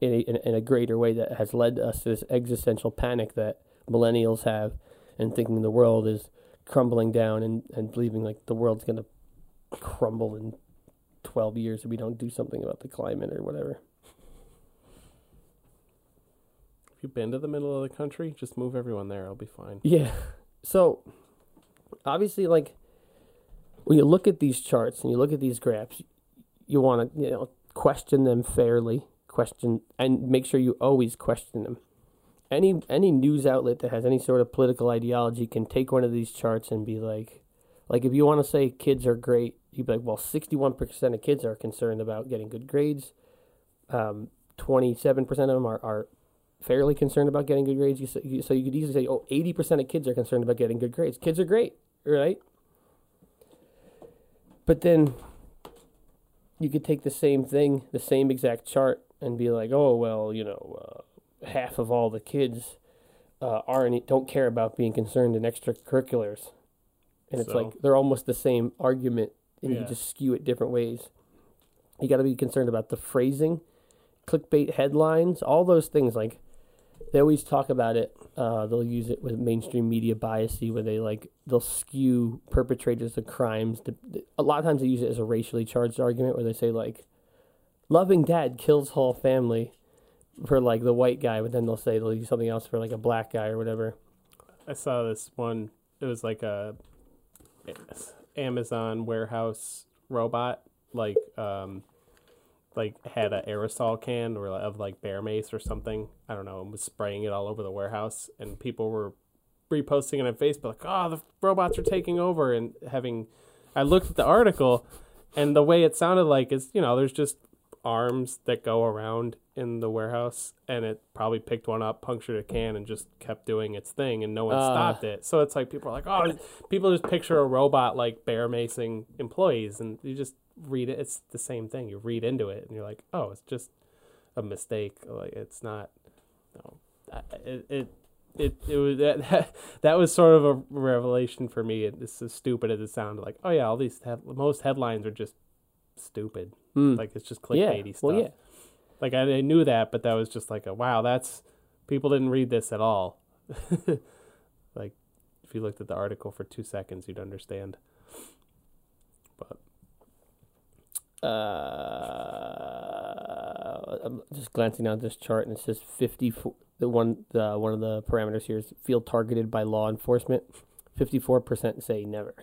in a, in, in a greater way that has led us to this existential panic that millennials have and thinking the world is crumbling down and, and believing like the world's going to crumble in 12 years if we don't do something about the climate or whatever. If you've been to the middle of the country, just move everyone there. I'll be fine. Yeah. So obviously like when you look at these charts and you look at these graphs, you want to, you know, question them fairly, question and make sure you always question them. Any any news outlet that has any sort of political ideology can take one of these charts and be like like if you want to say kids are great, you'd be like, well, 61% of kids are concerned about getting good grades. Um, 27% of them are, are fairly concerned about getting good grades. You, s- you, so you could easily say, oh, 80% of kids are concerned about getting good grades. Kids are great, right? But then you could take the same thing, the same exact chart, and be like, oh, well, you know, uh, half of all the kids uh, aren't don't care about being concerned in extracurriculars, and it's So- like they're almost the same argument, and you just skew it different ways. You got to be concerned about the phrasing, clickbait headlines, all those things. Like they always talk about it. Uh, they'll use it with mainstream media biasy, where they like they'll skew perpetrators of crimes. The, the- a lot of times they use it as a racially charged argument, where they say like, "Loving dad kills whole family," for like the white guy, but then they'll say they'll use something else for like a black guy or whatever. I saw this one. It was like a Amazon warehouse robot, like um, like had an aerosol can or of like bear mace or something. I don't know, and was spraying it all over the warehouse, and people were reposting it on Facebook, like, "Oh, the robots are taking over," and having. I looked at the article, and the way it sounded like is, you know, there's just arms that go around in the warehouse and it probably picked one up punctured a can and just kept doing its thing and no one Ah. stopped it so it's like people are like oh people just picture a robot like bear macing employees and you just read it it's the same thing you read into it and you're like oh it's just a mistake like it's not no it it it, it was that, that was sort of a revelation for me. It's as stupid as it sounded. Like, oh yeah, all these head, most headlines are just stupid. Hmm. Like it's just yeah. clickbaity stuff. Well, yeah. Like I, I knew that, but that was just like a wow. That's people didn't read this at all. like if you looked at the article for two seconds, you'd understand. But Uh, I'm just glancing down this chart, and it says 54. The one, the one of the parameters here is feel targeted by law enforcement. 54% say never,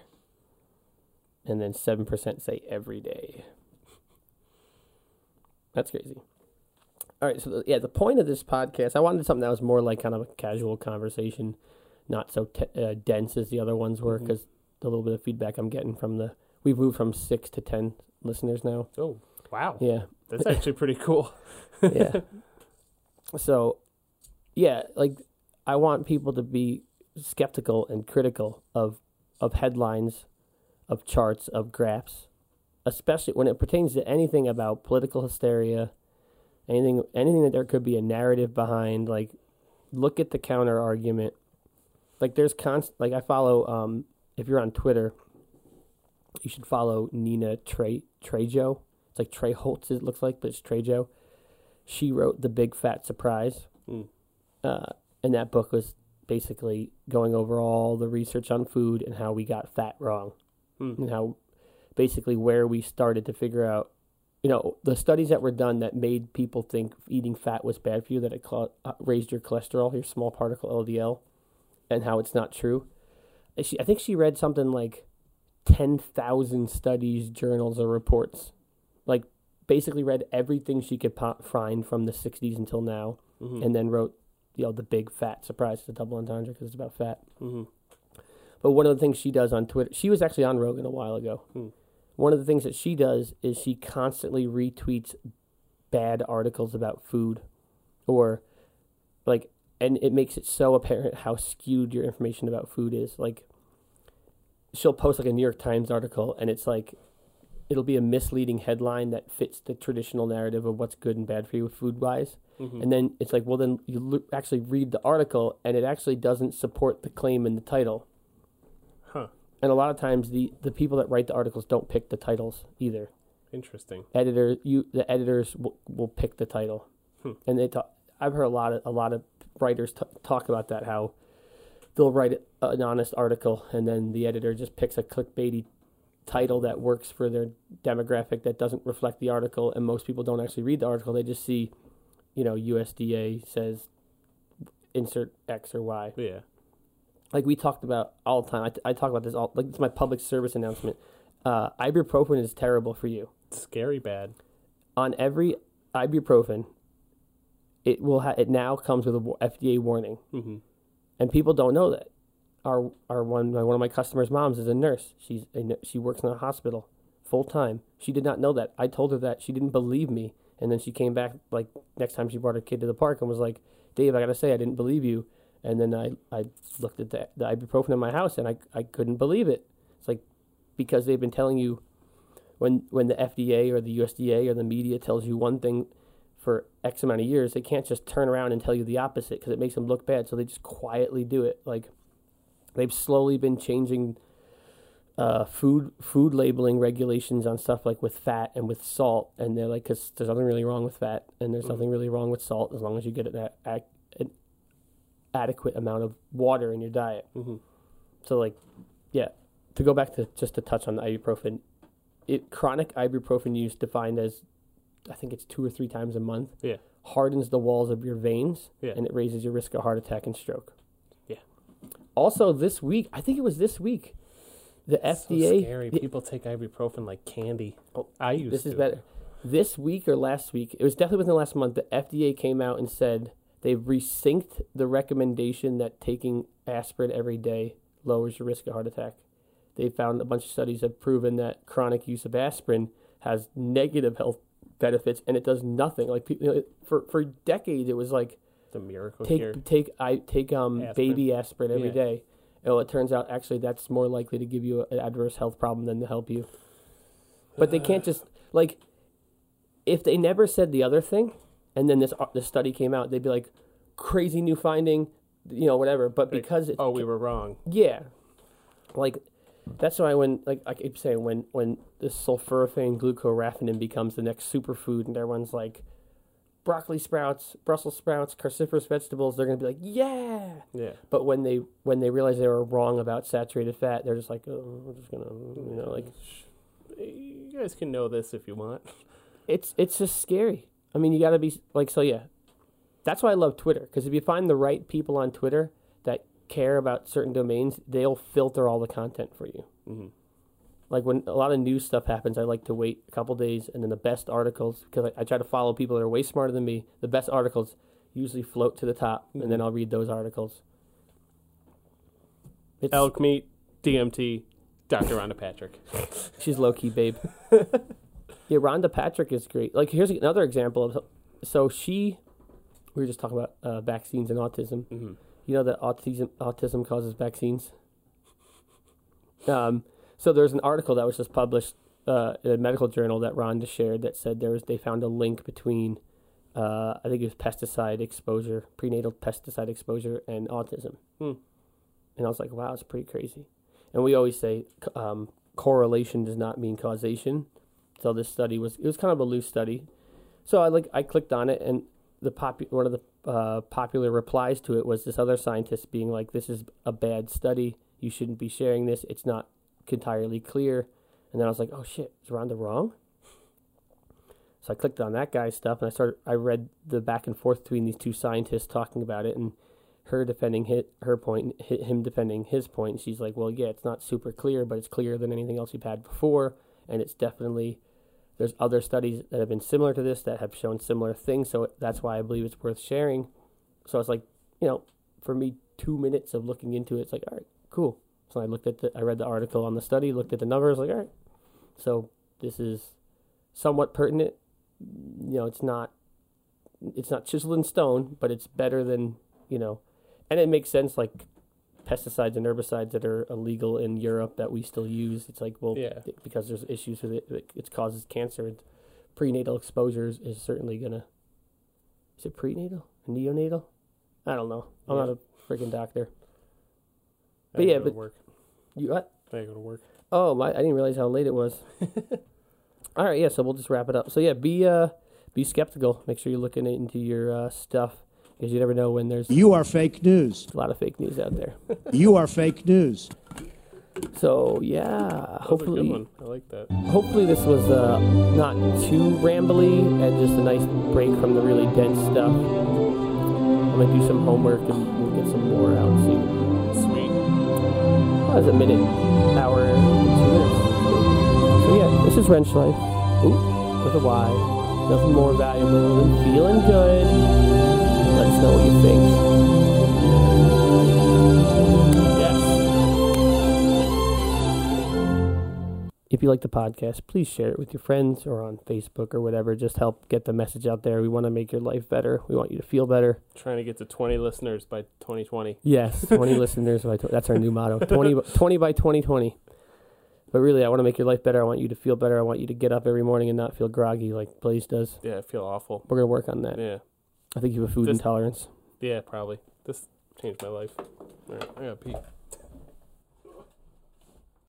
and then 7% say every day. That's crazy. All right, so the, yeah, the point of this podcast, I wanted something that was more like kind of a casual conversation, not so t- uh, dense as the other ones were because the little bit of feedback I'm getting from the we've moved from six to ten listeners now. Oh, wow. Yeah, That's actually pretty cool. yeah. so, yeah, like I want people to be skeptical and critical of of headlines, of charts, of graphs, especially when it pertains to anything about political hysteria, anything anything that there could be a narrative behind. Like, look at the counter argument. Like, there's const like I follow. Um, if you're on Twitter, you should follow Nina Trey Trejo. It's like Trey Holtz. It looks like, but it's Trejo. She wrote the Big Fat Surprise, Mm. uh, and that book was basically going over all the research on food and how we got fat wrong, Hmm. and how basically where we started to figure out, you know, the studies that were done that made people think eating fat was bad for you, that it cl- uh, raised your cholesterol, your small particle LDL, and how it's not true. She, I think she read something like ten thousand studies, journals, or reports, like basically read everything she could find from the '60s until now Mhm. and then wrote, you know, the big fat surprise, to the double entendre because it's about fat. Mhm. But one of the things she does on Twitter, she was actually on Rogan a while ago. Hmm. One of the things that she does is she constantly retweets bad articles about food, or like, and it makes it so apparent how skewed your information about food is. Like, she'll post like a New York Times article, and it's like, it'll be a misleading headline that fits the traditional narrative of what's good and bad for you food wise. Mhm. And then it's like, well, then you actually read the article, and it actually doesn't support the claim in the title. Huh. And a lot of times, the the people that write the articles don't pick the titles either. Interesting. Editor, you the editors will, will pick the title, Hmm. and they talk. I've heard a lot of a lot of writers t- talk about that how they'll write an honest article, and then the editor just picks a clickbaity title that works for their demographic that doesn't reflect the article, and most people don't actually read the article. They just see, you know, USDA says insert X or Y. Yeah. Like we talked about all the time. I, t- I talk about this all like it's my public service announcement. Uh, ibuprofen is terrible for you. Scary bad. On every ibuprofen, it will ha- it now comes with a FDA warning, hmm and people don't know that. Our our one my, one of my customers' moms is a nurse. She's a, she works in a hospital full time. She did not know that. I told her that. She didn't believe me, and then she came back like next time she brought her kid to the park and was like, "Dave, I gotta say I didn't believe you." And then I, I looked at the, the ibuprofen in my house and I, I couldn't believe it. It's like because they've been telling you when when the FDA or the USDA or the media tells you one thing for X amount of years, they can't just turn around and tell you the opposite because it makes them look bad. So they just quietly do it. Like they've slowly been changing uh, food food labeling regulations on stuff like with fat and with salt, and they're like, because there's nothing really wrong with fat, and there's Mhm. nothing really wrong with salt as long as you get an, a- an adequate amount of water in your diet. hmm So like, yeah, to go back to just to touch on the ibuprofen, it chronic ibuprofen use defined as, I think it's two or three times a month. Yeah. Hardens the walls of your veins, Yeah. and it raises your risk of heart attack and stroke. Yeah. Also, this week, I think it was this week, the So FDA. scary. the- People take ibuprofen like candy. Oh, I used this to. is better. This week or last week, it was definitely within the last month. The FDA came out and said they've resynced the recommendation that taking aspirin every day lowers your risk of heart attack. They found a bunch of studies have proven that chronic use of aspirin has negative health benefits, and it does nothing. Like you know, for for decades, it was like The miracle take cure. take I take um Aspirin. baby aspirin every Yeah. day. Oh, it turns out actually that's more likely to give you an adverse health problem than to help you. But they can't just like if they never said the other thing, and then this uh, this study came out, they'd be like crazy new finding, you know, whatever. But because it's Oh, we were wrong. yeah, like that's why when like I keep saying when when the sulforaphane glucoraphanin becomes the next superfood, and everyone's like broccoli sprouts, Brussels sprouts, cruciferous vegetables, they're gonna be like yeah. Yeah. But when they when they realize they were wrong about saturated fat, they're just like, oh, we're just gonna you know like You guys can know this if you want. it's it's just scary. I mean, you got to be like so. Yeah, that's why I love Twitter because if you find the right people on Twitter that care about certain domains, they'll filter all the content for you. hmm Like when a lot of news stuff happens, I like to wait a couple days and then the best articles because I, I try to follow people that are way smarter than me. The best articles usually float to the top, and then I'll read those articles. It's, Elk meat, DMT, Dr. Rhonda Patrick. She's low key, babe. yeah, Rhonda Patrick is great. Like, here's another example of. So she, we were just talking about uh, vaccines and autism. hmm You know that autism autism causes vaccines. Um, so there's an article that was just published uh, in a medical journal that Rhonda shared that said there was they found a link between, uh, I think it was pesticide exposure, prenatal pesticide exposure, and autism. Hmm. And I was like, wow, it's pretty crazy. And we always say um, correlation does not mean causation. So this study was it was kind of a loose study. So I like I clicked on it and the pop one of the uh, popular replies to it was this other scientist being like, "This is a bad study. You shouldn't be sharing this. It's not entirely clear." And then I was like, "Oh shit, is Rhonda wrong?" So I clicked on that guy's stuff and I started. I read the back and forth between these two scientists talking about it and her defending hit her point, point, hi- him defending his point. She's like, "Well, yeah, it's not super clear, but it's clearer than anything else you've had before, and it's definitely." There's other studies that have been similar to this that have shown similar things, so that's why I believe it's worth sharing. So it's like, you know, for me, two minutes of looking into it, it's like, all right, cool. So I looked at the, I read the article on the study, looked at the numbers, like, all right, so this is somewhat pertinent. You know, it's not, it's not chiseled in stone, but it's better than, you know, and it makes sense. Like pesticides and herbicides that are illegal in Europe that we still use. It's like, well, Yeah. th- because there's issues with it, it, it causes cancer. And prenatal exposures is certainly gonna. Is it prenatal? Neonatal? I don't know. I'm Yeah. not a freaking doctor. I But yeah, but- to work. You what? I gotta go to work. Oh my! I didn't realize how late it was. All right, yeah. So we'll just wrap it up. So yeah, be uh, be skeptical. Make sure you're looking into your uh, stuff because you never know when there's You are fake news. a lot of fake news out there. You are fake news. So yeah, That was a good hopefully, one. I like that. hopefully this was uh, not too rambly and just a nice break from the really dense stuff. I'm gonna do some homework and we'll get some more out soon. Sweet. Oh, it's a minute, hour, two minutes. So yeah, this is Wrench Life. Ooh, with a Y. Nothing more valuable than feeling good. Let us know what you think. Yes. If you like the podcast, please share it with your friends or on Facebook or whatever. Just help get the message out there. We want to make your life better. We want you to feel better. Trying to get to 20 listeners by 2020. Yes, 20 listeners by tw- that's our new motto. 20 20 by 2020. But really, I want to make your life better. I want you to feel better. I want you to get up every morning and not feel groggy like Blaze does. Yeah, I feel awful. We're going to work on that. Yeah. I think you have a food This- intolerance. Yeah, probably. This changed my life. All right, I gotta pee.